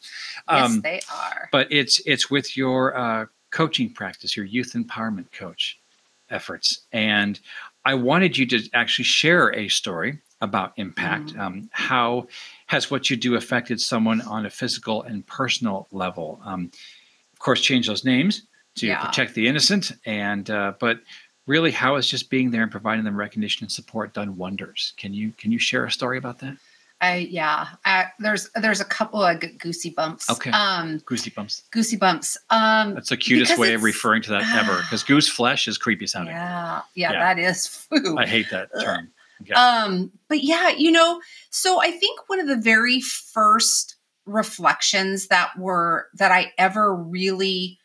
Um, yes, they are.
But it's it's with your uh, coaching practice, your youth empowerment coach efforts, and I wanted you to actually share a story about impact. Mm-hmm. Um, how has what you do affected someone on a physical and personal level? Um, of course, change those names to yeah. protect the innocent, and uh, but really how has just being there and providing them recognition and support done wonders. Can you can you share a story about that?
I yeah, I, there's there's a couple of goosey bumps.
Okay. Um, goosey bumps.
Goosey bumps. Um,
That's the cutest way of referring to that ever, because goose flesh is creepy sounding.
Yeah, yeah, yeah. that is food.
I hate that term.
Okay. Um, but yeah, you know, so I think one of the very first reflections that were that I ever really,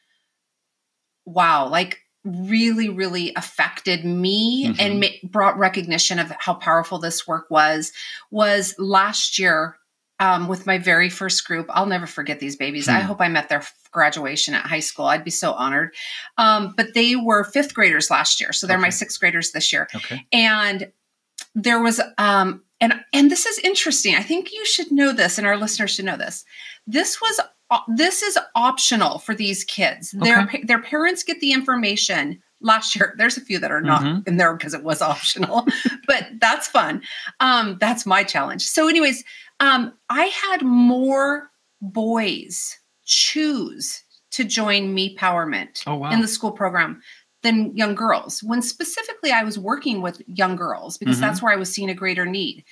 wow, like really, really affected me mm-hmm. and ma- brought recognition of how powerful this work was, was last year um, with my very first group. I'll never forget these babies. I hmm. hope I met their graduation at high school. I'd be so honored. Um, but they were fifth graders last year. So they're okay. my sixth graders this year.
Okay.
And there was um, and and this is interesting. I think you should know this, and our listeners should know this. This was this is optional for these kids. Okay. Their their parents get the information last year. There's a few that are not mm-hmm. in there because it was optional, but that's fun. Um, that's my challenge. So, anyways, um, I had more boys choose to join ME-Powerment oh, wow. in the school program than young girls. When specifically I was working with young girls because mm-hmm. that's where I was seeing a greater need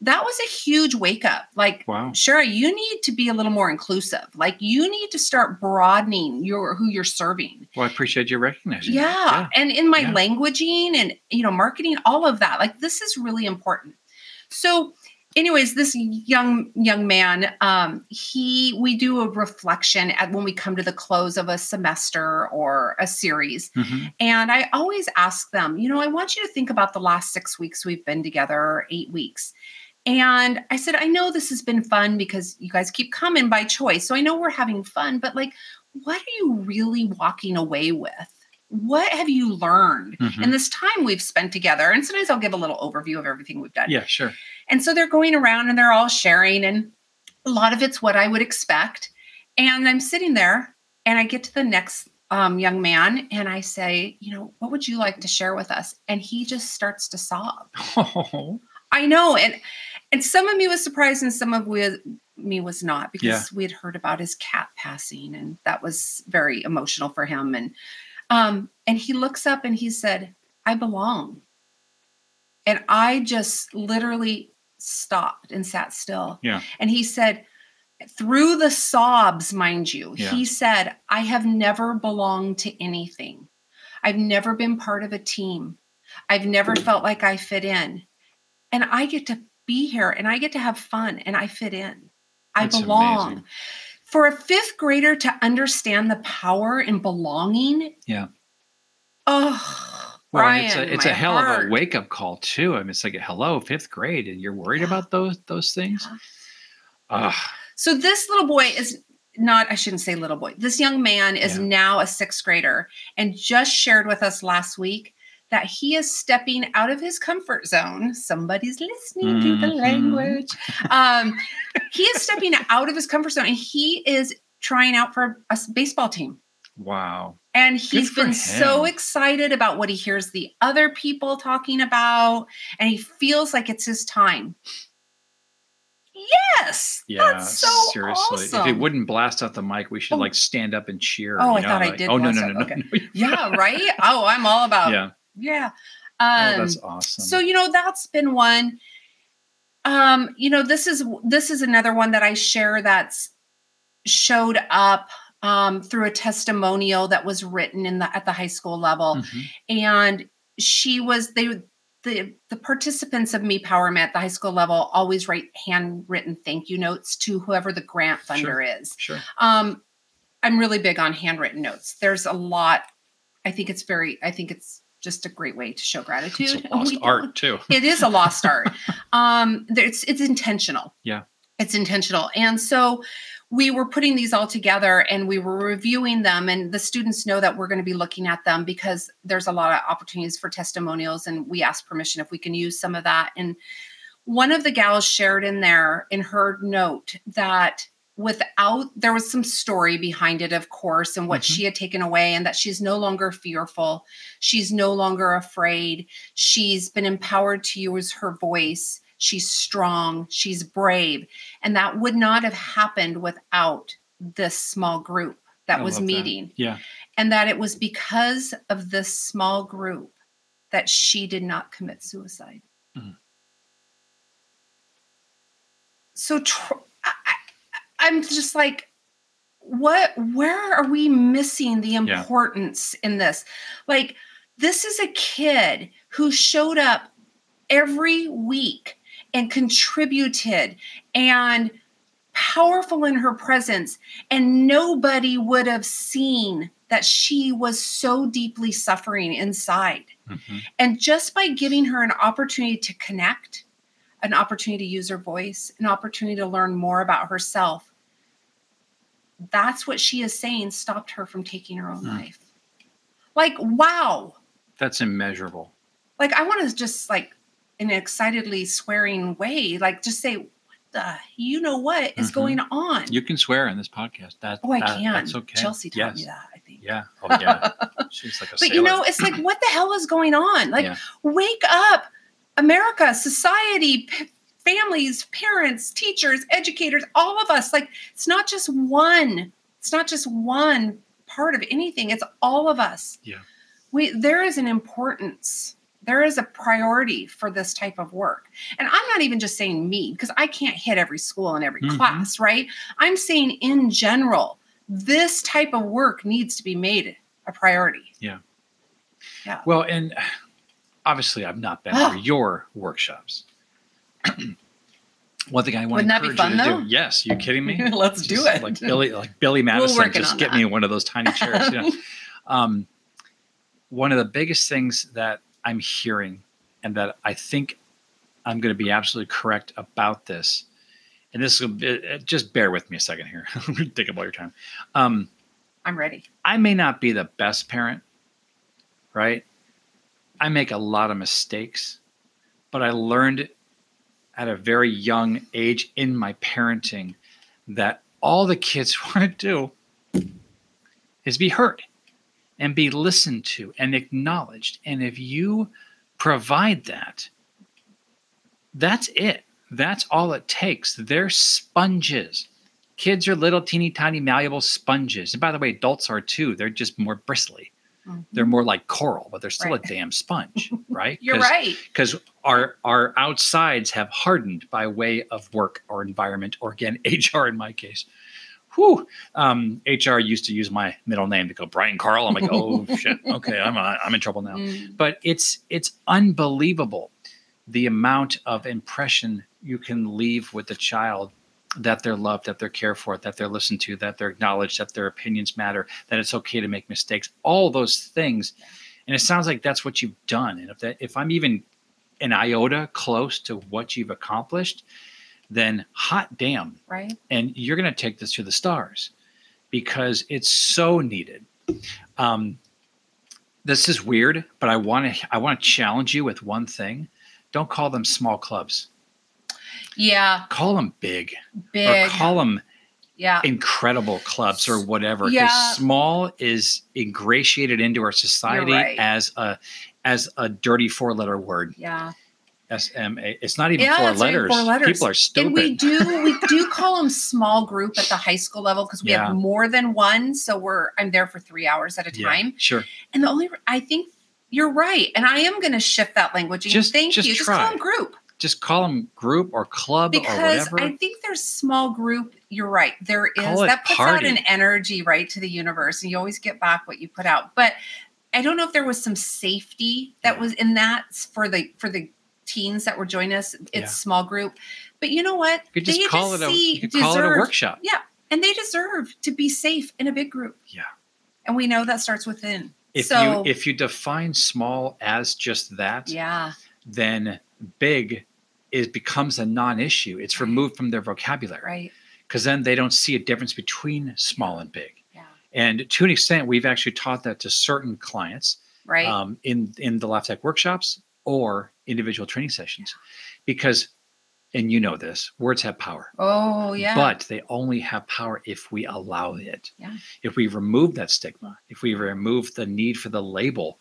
that was a huge wake up. Like, wow. Sherra, you need to be a little more inclusive. Like, you need to start broadening your who you're serving.
Well, I appreciate you recognizing.
Yeah, yeah. and in my yeah. languaging and you know marketing, all of that. Like, this is really important. So, anyways, this young young man, um, he we do a reflection at when we come to the close of a semester or a series, mm-hmm. and I always ask them, you know, I want you to think about the last six weeks we've been together, eight weeks and I said, I know this has been fun because you guys keep coming by choice. So I know we're having fun, but like, what are you really walking away with? What have you learned mm-hmm. in this time we've spent together? And sometimes I'll give a little overview of everything we've done.
Yeah, sure.
And so they're going around and they're all sharing, and a lot of it's what I would expect. And I'm sitting there and I get to the next um, young man and I say, you know, what would you like to share with us? And he just starts to sob. Oh. I know. And and some of me was surprised and some of me was not because yeah. we had heard about his cat passing and that was very emotional for him. And um and he looks up and he said i belong. And i just literally stopped and sat still.
Yeah.
And he said through the sobs mind you yeah. he said i have never belonged to anything. I've never been part of a team. I've never felt like i fit in and i get to be here and I get to have fun and I fit in. I That's belong. Amazing. For a fifth grader to understand the power in belonging.
Yeah.
Oh,
well, Brian, it's a, it's a hell heart. of a wake up call too. I mean, it's like, hello, fifth grade, and you're worried about those those things.
Yeah. So this little boy is not. I shouldn't say little boy. This young man is yeah. now a sixth grader, and just shared with us last week that he is stepping out of his comfort zone. Somebody's listening mm-hmm. to the mm-hmm. language. Um, he is stepping out of his comfort zone and he is trying out for a baseball team.
Wow.
And he's been him. so excited about what he hears the other people talking about, and he feels like it's his time. Yes. Yeah. so seriously. Awesome.
If it wouldn't blast out the mic, we should oh. like stand up and cheer.
Oh, I know, thought like, I did. Oh no, no, no, no, okay. no. yeah, right. Oh, I'm all about
yeah.
Yeah.
Um, oh, that's awesome.
So you know that's been one. Um, you know this is this is another one that I share that's showed up um, through a testimonial that was written in the at the high school level, mm-hmm. and she was they the the participants of ME-Powerment at the high school level always write handwritten thank you notes to whoever the grant funder
sure.
is.
Sure.
Um, I'm really big on handwritten notes. There's a lot. I think it's very. I think it's just a great way to show gratitude.
It's lost art too.
it is a lost art. Um, it's it's intentional.
Yeah,
it's intentional, and so we were putting these all together and we were reviewing them and the students know that we're going to be looking at them because there's a lot of opportunities for testimonials and we asked permission if we can use some of that and one of the gals shared in there in her note that without there was some story behind it of course and what mm-hmm. she had taken away and that she's no longer fearful. She's no longer afraid. She's been empowered to use her voice. She's strong. She's brave. And that would not have happened without this small group that I was meeting
that. yeah.
And that it was because of this small group that she did not commit suicide. Mm-hmm. so tr- I, I'm just like, what, where are we missing the importance yeah. in this? Like, this is a kid who showed up every week and contributed and powerful in her presence, and nobody would have seen that she was so deeply suffering inside. Mm-hmm. And just by giving her an opportunity to connect, an opportunity to use her voice, an opportunity to learn more about herself, that's what she is saying stopped her from taking her own mm. life. Like, wow.
That's immeasurable.
Like, I want to just like in an excitedly swearing way. Like just say, what the, you know what is mm-hmm. going on?
You can swear on this podcast. That,
oh, I
that,
can.
That's okay.
Chelsea taught yes. me that, I think.
Yeah. Oh, yeah. She's like a
But
sailor.
you know, it's like, what the hell is going on? Like, yeah. wake up. America, society, p- families, parents, teachers, educators, all of us. Like, it's not just one. It's not just one part of anything. It's all of us.
Yeah.
We there is an importance there is a priority for this type of work. And I'm not even just saying me, because I can't hit every school and every mm-hmm. class, right? I'm saying in general, this type of work needs to be made a priority.
Yeah.
Yeah.
Well, and obviously I've not been to your workshops. One thing I want
Wouldn't
to
encourage fun,
you to
though?
do. Yes, you kidding me?
Let's
just
do it.
Like Billy, like Billy Madison, just get
that.
me one of those tiny chairs. You know? um, one of the biggest things that I'm hearing, and that I think I'm going to be absolutely correct about this, and this will be, just bear with me a second here. Take up all your time. Um,
I'm ready.
I may not be the best parent, right? I make a lot of mistakes, but I learned at a very young age in my parenting that all the kids want to do is be heard and be listened to and acknowledged. And if you provide that, that's it. That's all it takes. They're sponges. Kids are little, teeny, tiny, malleable sponges. And by the way, adults are too. They're just more bristly. Mm-hmm. They're more like coral, but they're still right. a damn sponge, right?
You're right.
Because our our outsides have hardened by way of work or environment, or again, HR in my case whew, um, HR used to use my middle name to go Brian Carl. I'm like, oh shit, okay, I'm uh, I'm in trouble now. Mm. But it's it's unbelievable the amount of impression you can leave with the child that they're loved, that they're cared for, that they're listened to, that they're acknowledged, that their opinions matter, that it's okay to make mistakes, all those things. And it sounds like that's what you've done. And if that if I'm even an iota close to what you've accomplished, then hot damn.
Right.
And you're going to take this to the stars because it's so needed. Um, this is weird, but I want to I want to challenge you with one thing. Don't call them small clubs.
Yeah.
Call them big.
Big.
Or call them
yeah.
incredible clubs or whatever. Because
Yeah.
small is ingratiated into our society
right.
as a as a dirty four letter word.
Yeah.
S M A. It's not even
Yeah,
four, letters.
four letters.
People are stupid.
And we do we do call them small group at the high school level because we
Yeah.
have more than one. So we're I'm there for three hours at a
Yeah,
time.
sure.
And the only I think you're right, and I am going to shift that language.
Just-
Thank
just
you. Just call them group
Just call them group or club or
because
whatever.
I think there's small group. You're right. There is that puts
party.
out an energy right to the universe, and you always get back what you put out. But I don't know if there was some safety that
Yeah.
was in that for the for the teens that were joining us. It's
Yeah.
small group, but you know what?
you could just
They
call it a you could call it a workshop.
Yeah, and they deserve to be safe in a big group.
Yeah.
and we know that starts within.
If
so
you if you define small as just that,
yeah,
then big is becomes a non-issue. It's removed from their vocabulary
right.
because then they don't see a difference between small and big.
Yeah,
And to an extent, we've actually taught that to certain clients
right.
um, in in the Laugh Tech workshops or individual training sessions, because, and you know this, words have power.
oh yeah,
But they only have power if we allow it.
Yeah.
If we remove that stigma, if we remove the need for the label,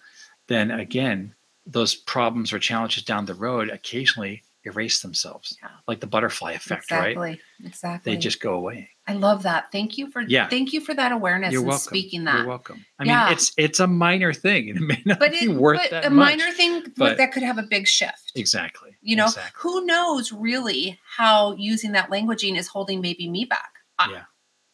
then again, those problems or challenges down the road occasionally erase themselves,
Yeah.
like the butterfly effect, right?
exactly, exactly.
They just go away.
I love that. Thank you for
Yeah.
thank you for that awareness
You're
and
welcome.
speaking
You're
that.
welcome. I
Yeah.
mean, it's it's a minor thing, and it may not
But
be worth
but
that
a
much.
minor thing
but-
that could have a big shift.
Exactly.
You know,
Exactly.
who knows really how using that languaging is holding maybe me back.
Yeah.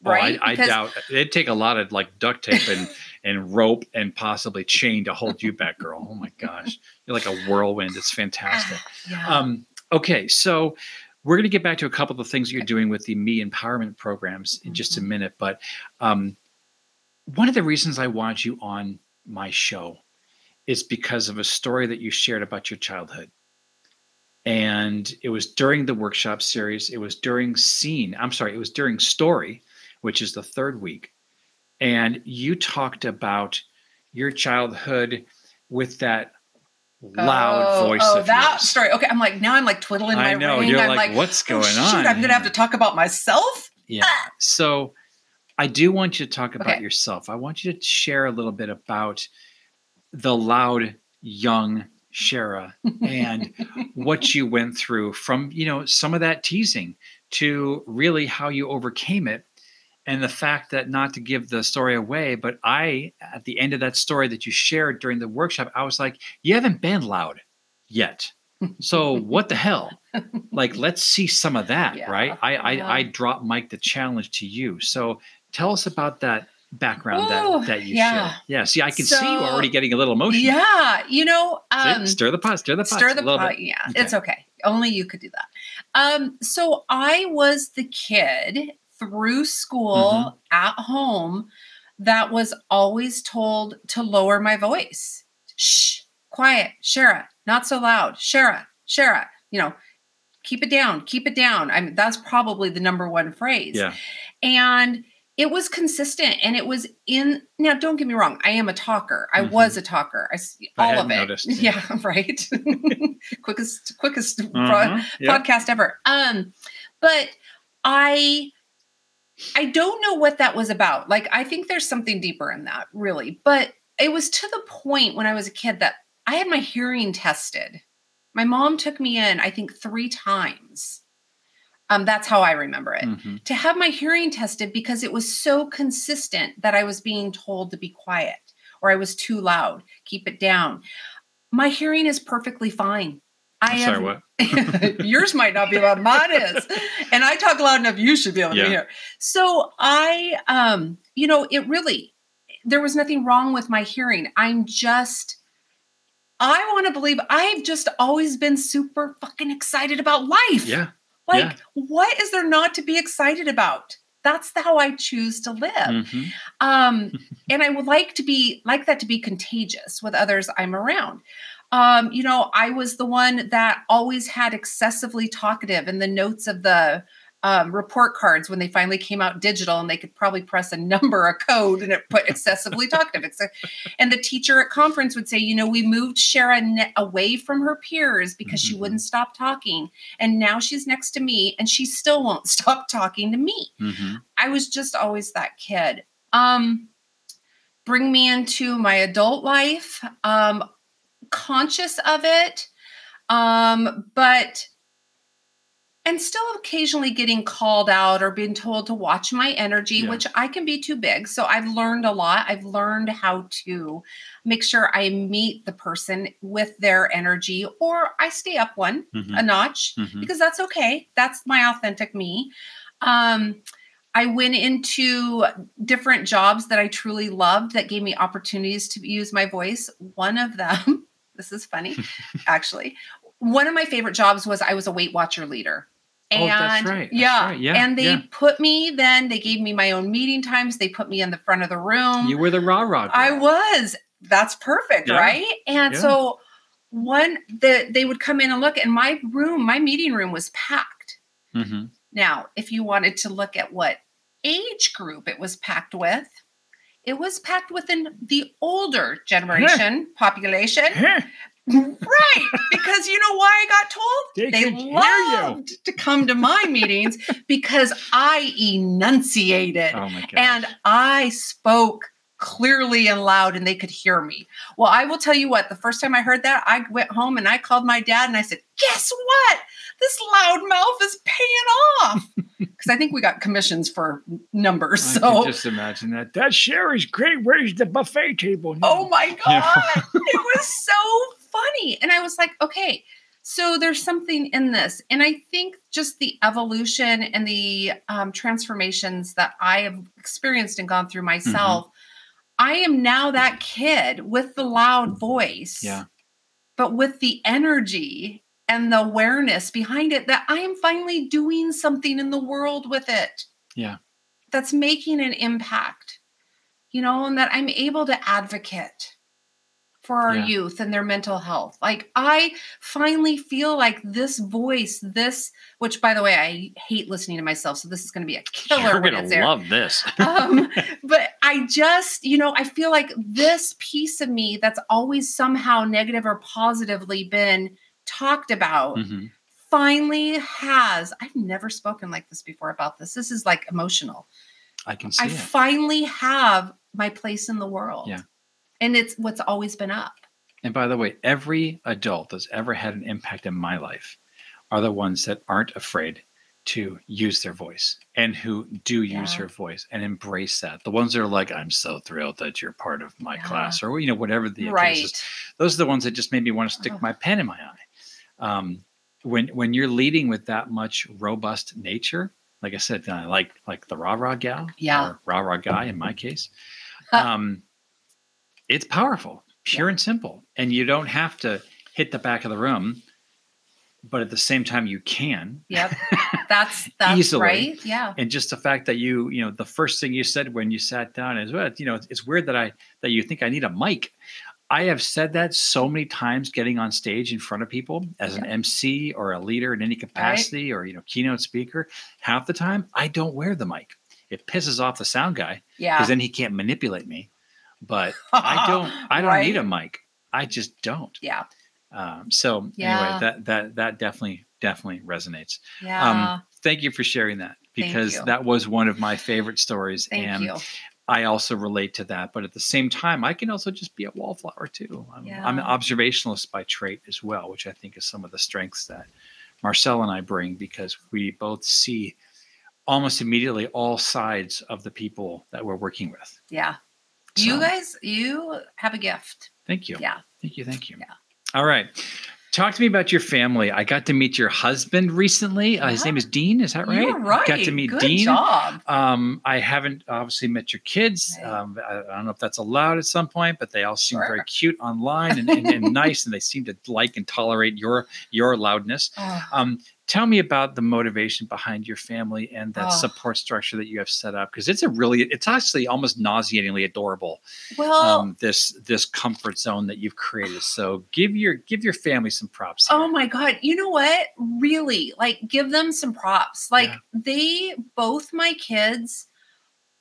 Oh,
Right?
I, I doubt it'd take a lot of like duct tape and and rope and possibly chain to hold you back, girl. Oh my gosh, you're like a whirlwind. It's fantastic.
Yeah.
Um, okay, so we're going to get back to a couple of the things you're doing with the Me Empowerment programs in just a
Mhm.
minute. But um, one of the reasons I want you on my show is because of a story that you shared about your childhood. And it was during the workshop series. It was during Scene. I'm sorry, it was during Story, which is the third week. And you talked about your childhood with that loud
oh,
voice.
Oh, that
yours.
story. Okay, I'm like now I'm like twiddling
I
my
know.
ring.
You're
I'm
like,
like,
what's
oh,
going
shoot,
on?
I'm gonna have to talk about myself.
Yeah. Ah. So I do want you to talk about
Okay.
yourself. I want you to share a little bit about the loud young Sherra and what you went through from, you know, some of that teasing to really how you overcame it. And the fact that not to give the story away, but I, at the end of that story that you shared during the workshop, I was like, you haven't been loud yet. So what the hell? Like, let's see some of that,
Yeah.
right? I, I,
Yeah.
I dropped Mike the challenge to you. So tell us about that background
Ooh,
that, that you
yeah.
shared. Yeah. See, I can see you
So-
already getting a little emotional.
Yeah, you know, um,
stir the pot, stir the pot.
stir the pot.
bit.
Yeah,
Okay.
it's okay. Only you could do that. Um, so I was the kid through school
Mm-hmm.
at home that was always told to lower my voice. Shh, quiet, Sherra, not so loud. Sherra, Sherra, you know, keep it down, keep it down. I mean, that's probably the number one phrase.
Yeah.
And it was consistent and it was in now don't get me wrong i am a talker i
Mhm.
was a talker I,
I
all
hadn't
of it
noticed,
yeah, right quickest quickest pro-
Mhm. Yep.
podcast ever um but i i don't know what that was about like i think there's something deeper in that really but it was to the point when i was a kid that i had my hearing tested my mom took me in i think three times um that's how i remember it
Mhm.
to have my hearing tested because it was so consistent that I was being told to be quiet or I was too loud, keep it down. My hearing is perfectly fine. I
am,
Sorry,
what?
yours might not be loud, mine is. And I talk loud enough, you should be able
Yeah.
to hear. So I um, you know, it really there was nothing wrong with my hearing. I'm just I want to believe I've just always been super fucking excited about life.
Yeah.
Like,
Yeah.
what is there not to be excited about? That's how I choose to live.
Mhm.
Um, and I would like to be like that to be contagious with others I'm around. Um, you know, I was the one that always had excessively talkative in the notes of the um, report cards when they finally came out digital and they could probably press a number, a code, and it put excessively talkative. And the teacher at conference would say, you know, we moved Sharon away from her peers because she
Mhm.
wouldn't stop talking. And now she's next to me and she still won't stop talking to me.
Mhm.
I was just always that kid. Um, bring me into my adult life, um, conscious of it, um, but and still occasionally getting called out or being told to watch my energy,
Yeah.
which I can be too big. So I've learned a lot. I've learned how to make sure I meet the person with their energy, or I stay up one
Mhm.
a notch
Mhm.
because that's okay. That's my authentic me. Um, I went into different jobs that I truly loved that gave me opportunities to use my voice. One of them, this is funny, actually. One of my favorite jobs was I was a Weight Watcher leader.
Oh, that's right. That's
yeah,
right. Yeah,
And they
yeah.
put me then, they gave me my own meeting times. They put me in the front of the room.
You were the rah rah.
I was. That's perfect,
Yeah.
right? And
Yeah.
so one the they would come in and look and my room, my meeting room was packed.
hmm
Now, if you wanted to look at what age group it was packed with, it was packed within the older generation population. Right. Because you know why I got told?
They you.
loved to come to my meetings because I enunciated
Oh my
and I spoke clearly and loud and they could hear me. Well, I will tell you what, the first time I heard that, I went home and I called my dad and I said, Guess what? This loud mouth is paying off. Because I think we got commissions for numbers.
I
So,
just imagine that. That Sherry's great. Where's the buffet table?
oh my
Yeah.
God, it was so funny. And I was like, okay. So there's something in this. And I think just the evolution and the um, transformations that I have experienced and gone through myself, I am now that kid with the loud voice,
Yeah.
but with the energy and the awareness behind it that I am finally doing something in the world with it.
Yeah.
That's making an impact, you know, and that I'm able to advocate for our yeah. youth and their mental health. Like I finally feel like this voice, this which by the way, I hate listening to myself, so this is going to be a killer.
You're going to love this.
um, but I just, you know, I feel like this piece of me that's always somehow negative or positively been talked about. Mm-hmm. Finally, has I've never spoken like this before about this. This is like emotional.
I can see. I it.
finally have my place in the world.
Yeah
and it's what's always been up.
And by the way, every adult that's ever had an impact in my life are the ones that aren't afraid to use their voice and who do yeah. use her voice and embrace that. The ones that are like, I'm so thrilled that you're part of my yeah. class or, you know, whatever the right. case is. Those are the ones that just made me want to stick oh. my pen in my eye. Um, when, when you're leading with that much robust nature, like I said, uh, like, like the rah rah gal
yeah.
or rah rah guy in my case, um, it's powerful, pure yeah. and simple. And you don't have to hit the back of the room, but at the same time you can.
Yep. That's that's easily. right. Yeah.
And just the fact that you, you know, the first thing you said when you sat down is well, you know, it's, it's weird that I that you think I need a mic. I have said that so many times getting on stage in front of people as an MC or a leader in any capacity right. or you know keynote speaker. Half the time I don't wear the mic. It pisses off the sound guy
yeah.
because then he can't manipulate me but I don't I don't right? need a mic. I just don't.
Yeah.
Um, so yeah. anyway, that that that definitely definitely resonates.
Yeah. Um,
thank you for sharing that because that was one of my favorite stories,
thank
and
you.
I also relate to that. But at the same time, I can also just be a wallflower too. I'm, yeah. I'm an observationalist by trait as well, which I think is some of the strengths that Marcel and I bring because we both see almost immediately all sides of the people that we're working with.
Yeah. You guys, you have a gift.
Thank you.
Yeah.
Thank you. Thank you.
Yeah.
All right. Talk to me about your family. I got to meet your husband recently. Uh, his name is Dean. Is that right?
You're right.
Got to meet
Good
Dean.
Job.
Um, I haven't obviously met your kids. Right. Um, I, I, don't know if that's allowed at some point, but they all seem sure. very cute online and, and, and, nice, and they seem to like and tolerate your your loudness. Oh. Um, tell me about the motivation behind your family and that oh. support structure that you have set up because it's a really it's actually almost nauseatingly adorable
well um,
this this comfort zone that you've created so give your give your family some props
here. oh my god you know what really like give them some props like yeah. they both my kids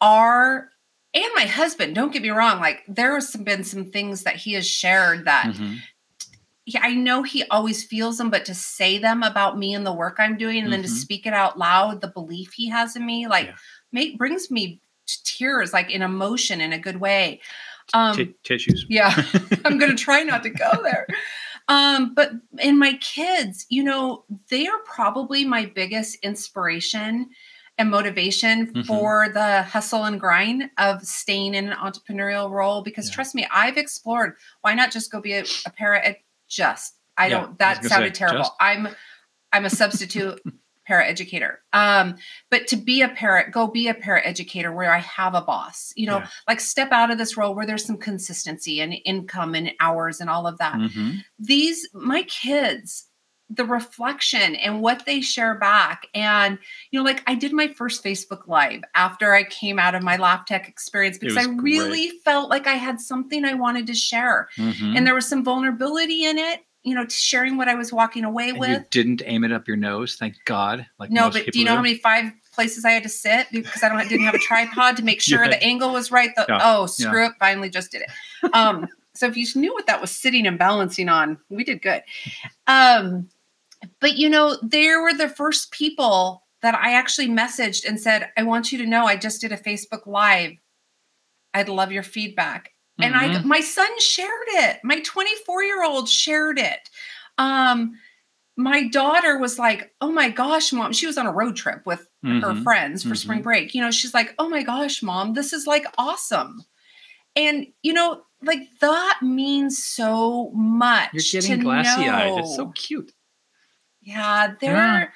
are and my husband don't get me wrong like there has been some things that he has shared that mm-hmm I know he always feels them, but to say them about me and the work I'm doing, and mm-hmm. then to mm-hmm. speak it out loud, the belief he has in me, like, yeah. make brings me to tears, like in emotion in a good way.
Um, T- tissues.
Yeah, I'm gonna try not to go there. Um, but in my kids, you know, they are probably my biggest inspiration and motivation mm-hmm. for the hustle and grind of staying in an entrepreneurial role because yeah. trust me i've explored why not just go be a, a para just. I yeah, don't. That I sounded say, terrible. Just. I'm I'm a substitute para educator. Um, but to be a parent, go be a para educator where I have a boss. You know, yeah. like step out of this role where there's some consistency and income and hours and all of that. Mm-hmm. These my kids the reflection and what they share back. And, you know, like I did my first Facebook Live after I came out of my Laugh Tech experience because I really great. felt like I had something I wanted to share. Mm-hmm. And there was some vulnerability in it, you know, sharing what I was walking away
and
with.
You didn't aim it up your nose, thank God.
Like no, but do you know do? how many five places I had to sit because I don't didn't have a tripod to make sure yeah. the angle was right. The, yeah. Oh, screw yeah. it! Finally, just did it. Um, so if you knew what that was sitting and balancing on, we did good. Um, but you know, they were the first people that I actually messaged and said, I want you to know I just did a Facebook Live. I'd love your feedback. Mm-hmm. And I mm-hmm. my son shared it. My 24 year old shared it. Um, my daughter was like, Oh my gosh, mom. She was on a road trip with mm-hmm. her friends for mm-hmm. spring break. You know, she's like, Oh my gosh, mom, this is like awesome. And you know, like that means so much.
You're getting glassy eyed. It's so cute.
Yeah, they're, yeah.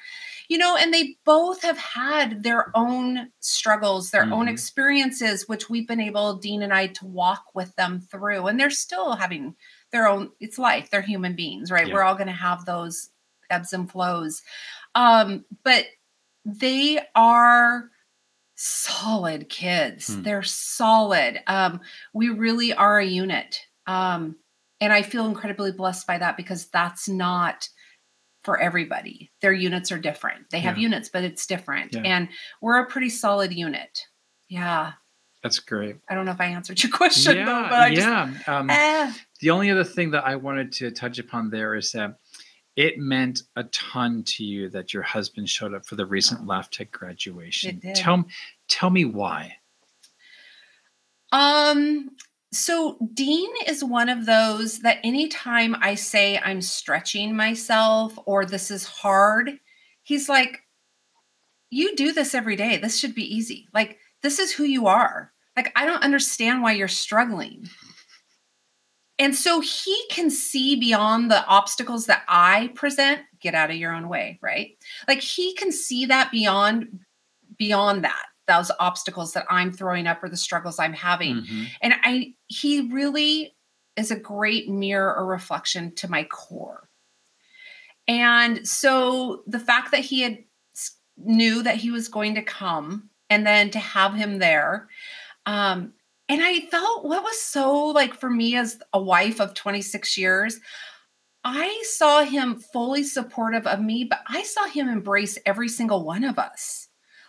you know, and they both have had their own struggles, their mm-hmm. own experiences, which we've been able, Dean and I, to walk with them through. And they're still having their own, it's life. They're human beings, right? Yeah. We're all going to have those ebbs and flows. Um, but they are solid kids. Hmm. They're solid. Um, we really are a unit. Um, and I feel incredibly blessed by that because that's not for everybody. Their units are different. They have yeah. units, but it's different. Yeah. And we're a pretty solid unit. Yeah.
That's great.
I don't know if I answered your question yeah, though, but I
yeah. Just, um, eh. The only other thing that I wanted to touch upon there is that it meant a ton to you that your husband showed up for the recent oh. Tech graduation. Tell tell me why.
Um, so Dean is one of those that anytime I say I'm stretching myself or this is hard, he's like, You do this every day. This should be easy. Like, this is who you are. Like, I don't understand why you're struggling. And so he can see beyond the obstacles that I present. Get out of your own way, right? Like he can see that beyond beyond that those obstacles that I'm throwing up or the struggles I'm having. Mm-hmm. And I he really is a great mirror or reflection to my core. And so the fact that he had knew that he was going to come and then to have him there um and I felt what was so like for me as a wife of 26 years I saw him fully supportive of me, but I saw him embrace every single one of us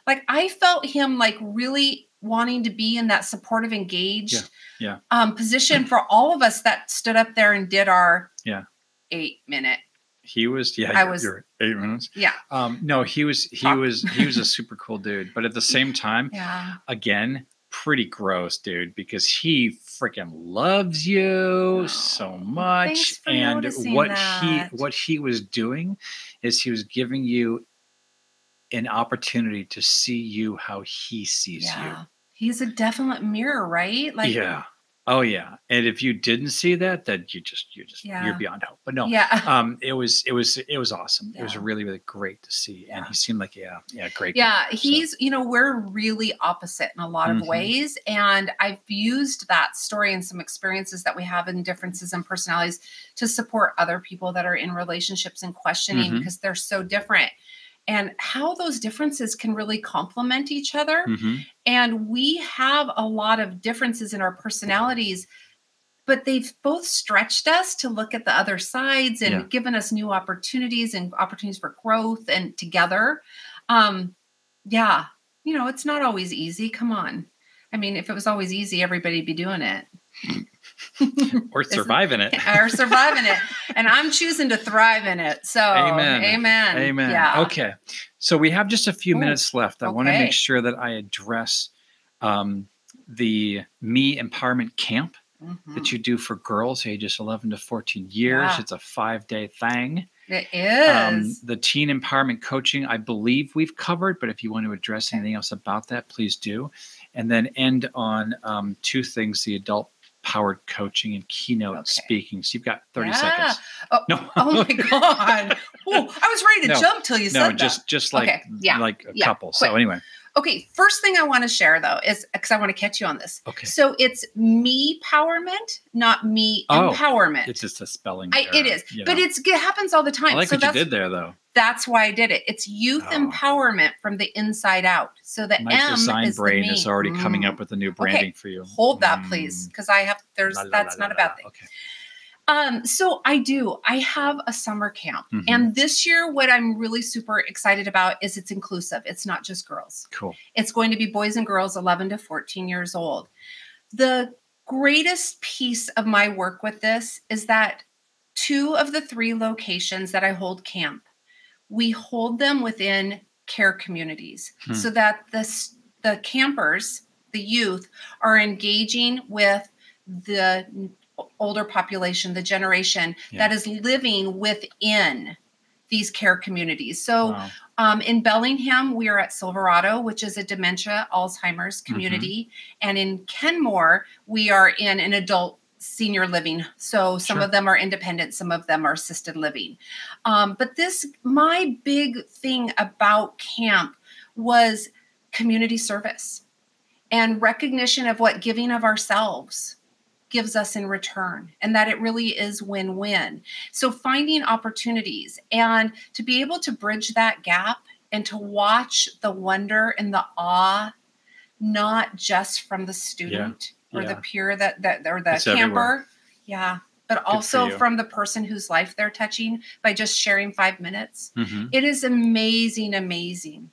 like I felt him like really wanting to be in that supportive, engaged
yeah, yeah.
Um, position for all of us that stood up there and did our
yeah
eight minute.
He was yeah.
I was
eight minutes.
Yeah.
Um, no, he was he Talk. was he was a super cool dude, but at the same time,
yeah.
Again, pretty gross, dude, because he freaking loves you so much. and what
that.
he what he was doing is he was giving you an opportunity to see you how he sees yeah. you.
He's a definite mirror, right?
Like Yeah. Oh yeah. And if you didn't see that, then you just you're just yeah. you're beyond hope. But no.
Yeah.
Um it was it was it was awesome. Yeah. It was really, really great to see. And he seemed like yeah, yeah, great.
Yeah, guy, he's so. you know, we're really opposite in a lot of mm-hmm. ways. And I've used that story and some experiences that we have in differences in personalities to support other people that are in relationships and questioning mm-hmm. because they're so different and how those differences can really complement each other. Mm-hmm. And we have a lot of differences in our personalities, but they've both stretched us to look at the other sides and yeah. given us new opportunities and opportunities for growth and together. Um, yeah, you know, it's not always easy. Come on. I mean, if it was always easy, everybody'd be doing it.
or surviving it.
or surviving it. And I'm choosing to thrive in it. So amen. Amen.
Amen. Yeah. Okay. So we have just a few Ooh, minutes left. I okay. want to make sure that I address um, the Me Empowerment Camp mm-hmm. that you do for girls ages 11 to 14 years. Yeah. It's a five day thing.
It um.
Um, the teen empowerment coaching, I believe we've covered, but if you want to address anything else about that, please do. And then end on um, two things the adult powered coaching and keynote okay. speaking. So you've got 30 yeah. seconds.
Oh, no. oh my God. Ooh, I was ready to no, jump till you said that.
no, just, just like, okay. yeah. like a yeah. couple. Quick. So anyway.
Okay, first thing I want to share though is because I want to catch you on this.
Okay.
So it's ME-Powerment, not me oh, empowerment.
It's just a spelling.
I, it is, but know. it's it happens all the time.
I like so what you did there though.
That's why I did it. It's youth oh. empowerment from the inside out. So the
My
M
design
is
brain
is
already mm. coming up with a new branding
okay.
for you.
Hold that, mm. please, because I have. There's la, la, that's la, not a bad thing.
Okay.
Um, so I do. I have a summer camp. Mm-hmm. And this year, what I'm really super excited about is it's inclusive. It's not just girls.
Cool.
It's going to be boys and girls 11 to 14 years old. The greatest piece of my work with this is that two of the three locations that I hold camp, we hold them within care communities hmm. so that the, the campers, the youth, are engaging with the older population, the generation yeah. that is living within these care communities. So wow. um, in Bellingham, we are at Silverado, which is a dementia Alzheimer's mm-hmm. community. Mm-hmm. And in Kenmore, we are in an adult senior living. So some sure. of them are independent, some of them are assisted living. Um, but this, my big thing about camp was community service and recognition of what giving of ourselves gives us in return and that it really is win-win. So finding opportunities and to be able to bridge that gap and to watch the wonder and the awe not just from the student yeah, or yeah. the peer that that or the
it's
camper.
Everywhere.
Yeah. but also from the person whose life they're touching by just sharing five minutes. Mm-hmm. It is amazing, amazing.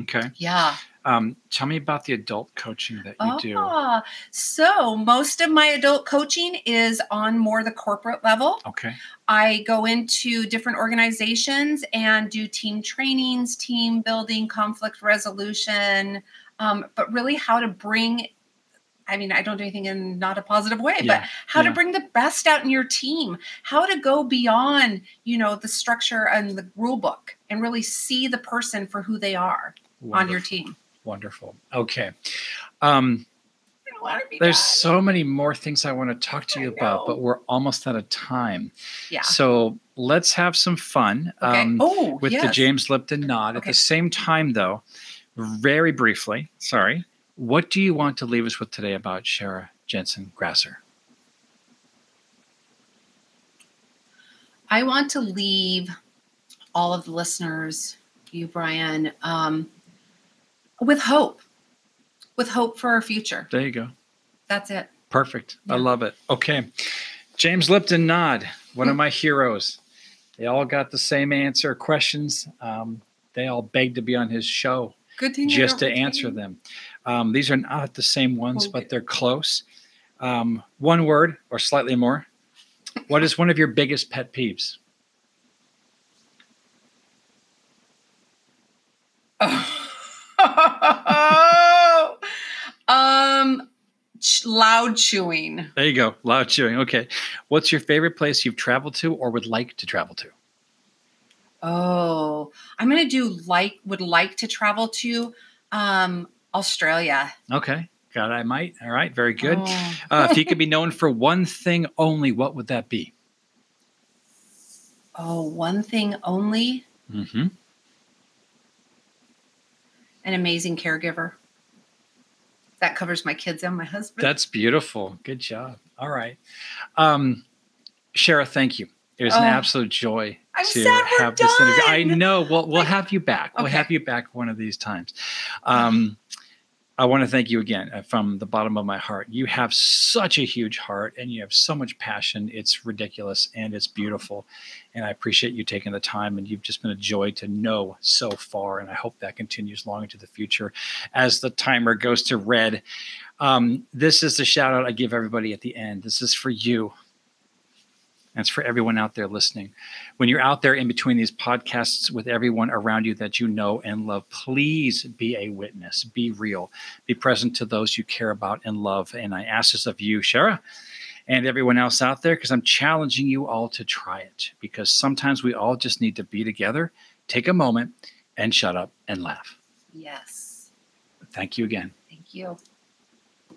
Okay.
Yeah.
Um, tell me about the adult coaching that you do.
Ah, so most of my adult coaching is on more the corporate level.
Okay.
I go into different organizations and do team trainings, team building, conflict resolution, um, but really how to bring I mean, I don't do anything in not a positive way, yeah, but how yeah. to bring the best out in your team, how to go beyond, you know, the structure and the rule book and really see the person for who they are Wonderful. on your team.
Wonderful. Okay. Um, there's bad. so many more things I want to talk to you about, but we're almost out of time.
Yeah.
So let's have some fun
okay. um, oh,
with yes. the James Lipton nod. Okay. At the same time, though, very briefly, sorry, what do you want to leave us with today about Sherra Jensen Grasser?
I want to leave all of the listeners, you, Brian, um, with hope, with hope for our future.
There you go.
That's it.
Perfect. Yeah. I love it. Okay. James Lipton Nod, one of my heroes. They all got the same answer questions. Um, they all begged to be on his show
Good
just to answer them. Um, these are not the same ones, okay. but they're close. Um, one word or slightly more. What is one of your biggest pet peeves?
um, ch- loud chewing.
There you go, loud chewing. Okay, what's your favorite place you've traveled to or would like to travel to?
Oh, I'm gonna do like would like to travel to um Australia.
Okay. God, I might. All right. Very good. Oh. uh, if you could be known for one thing only, what would that be?
Oh, one thing only?
Mm-hmm
an amazing caregiver. That covers my kids and my husband.
That's beautiful. Good job. All right. Um, Sherra, thank you. It was oh, an absolute joy
I'm to have this done. interview.
I know. We'll, we'll have you back. Okay. We'll have you back one of these times. Um, I want to thank you again uh, from the bottom of my heart. You have such a huge heart and you have so much passion. It's ridiculous and it's beautiful. And I appreciate you taking the time and you've just been a joy to know so far. And I hope that continues long into the future as the timer goes to red. Um, this is the shout out I give everybody at the end. This is for you. That's for everyone out there listening. When you're out there in between these podcasts with everyone around you that you know and love, please be a witness, be real, be present to those you care about and love. And I ask this of you, Sherra, and everyone else out there, because I'm challenging you all to try it. Because sometimes we all just need to be together, take a moment, and shut up and laugh.
Yes.
Thank you again.
Thank you.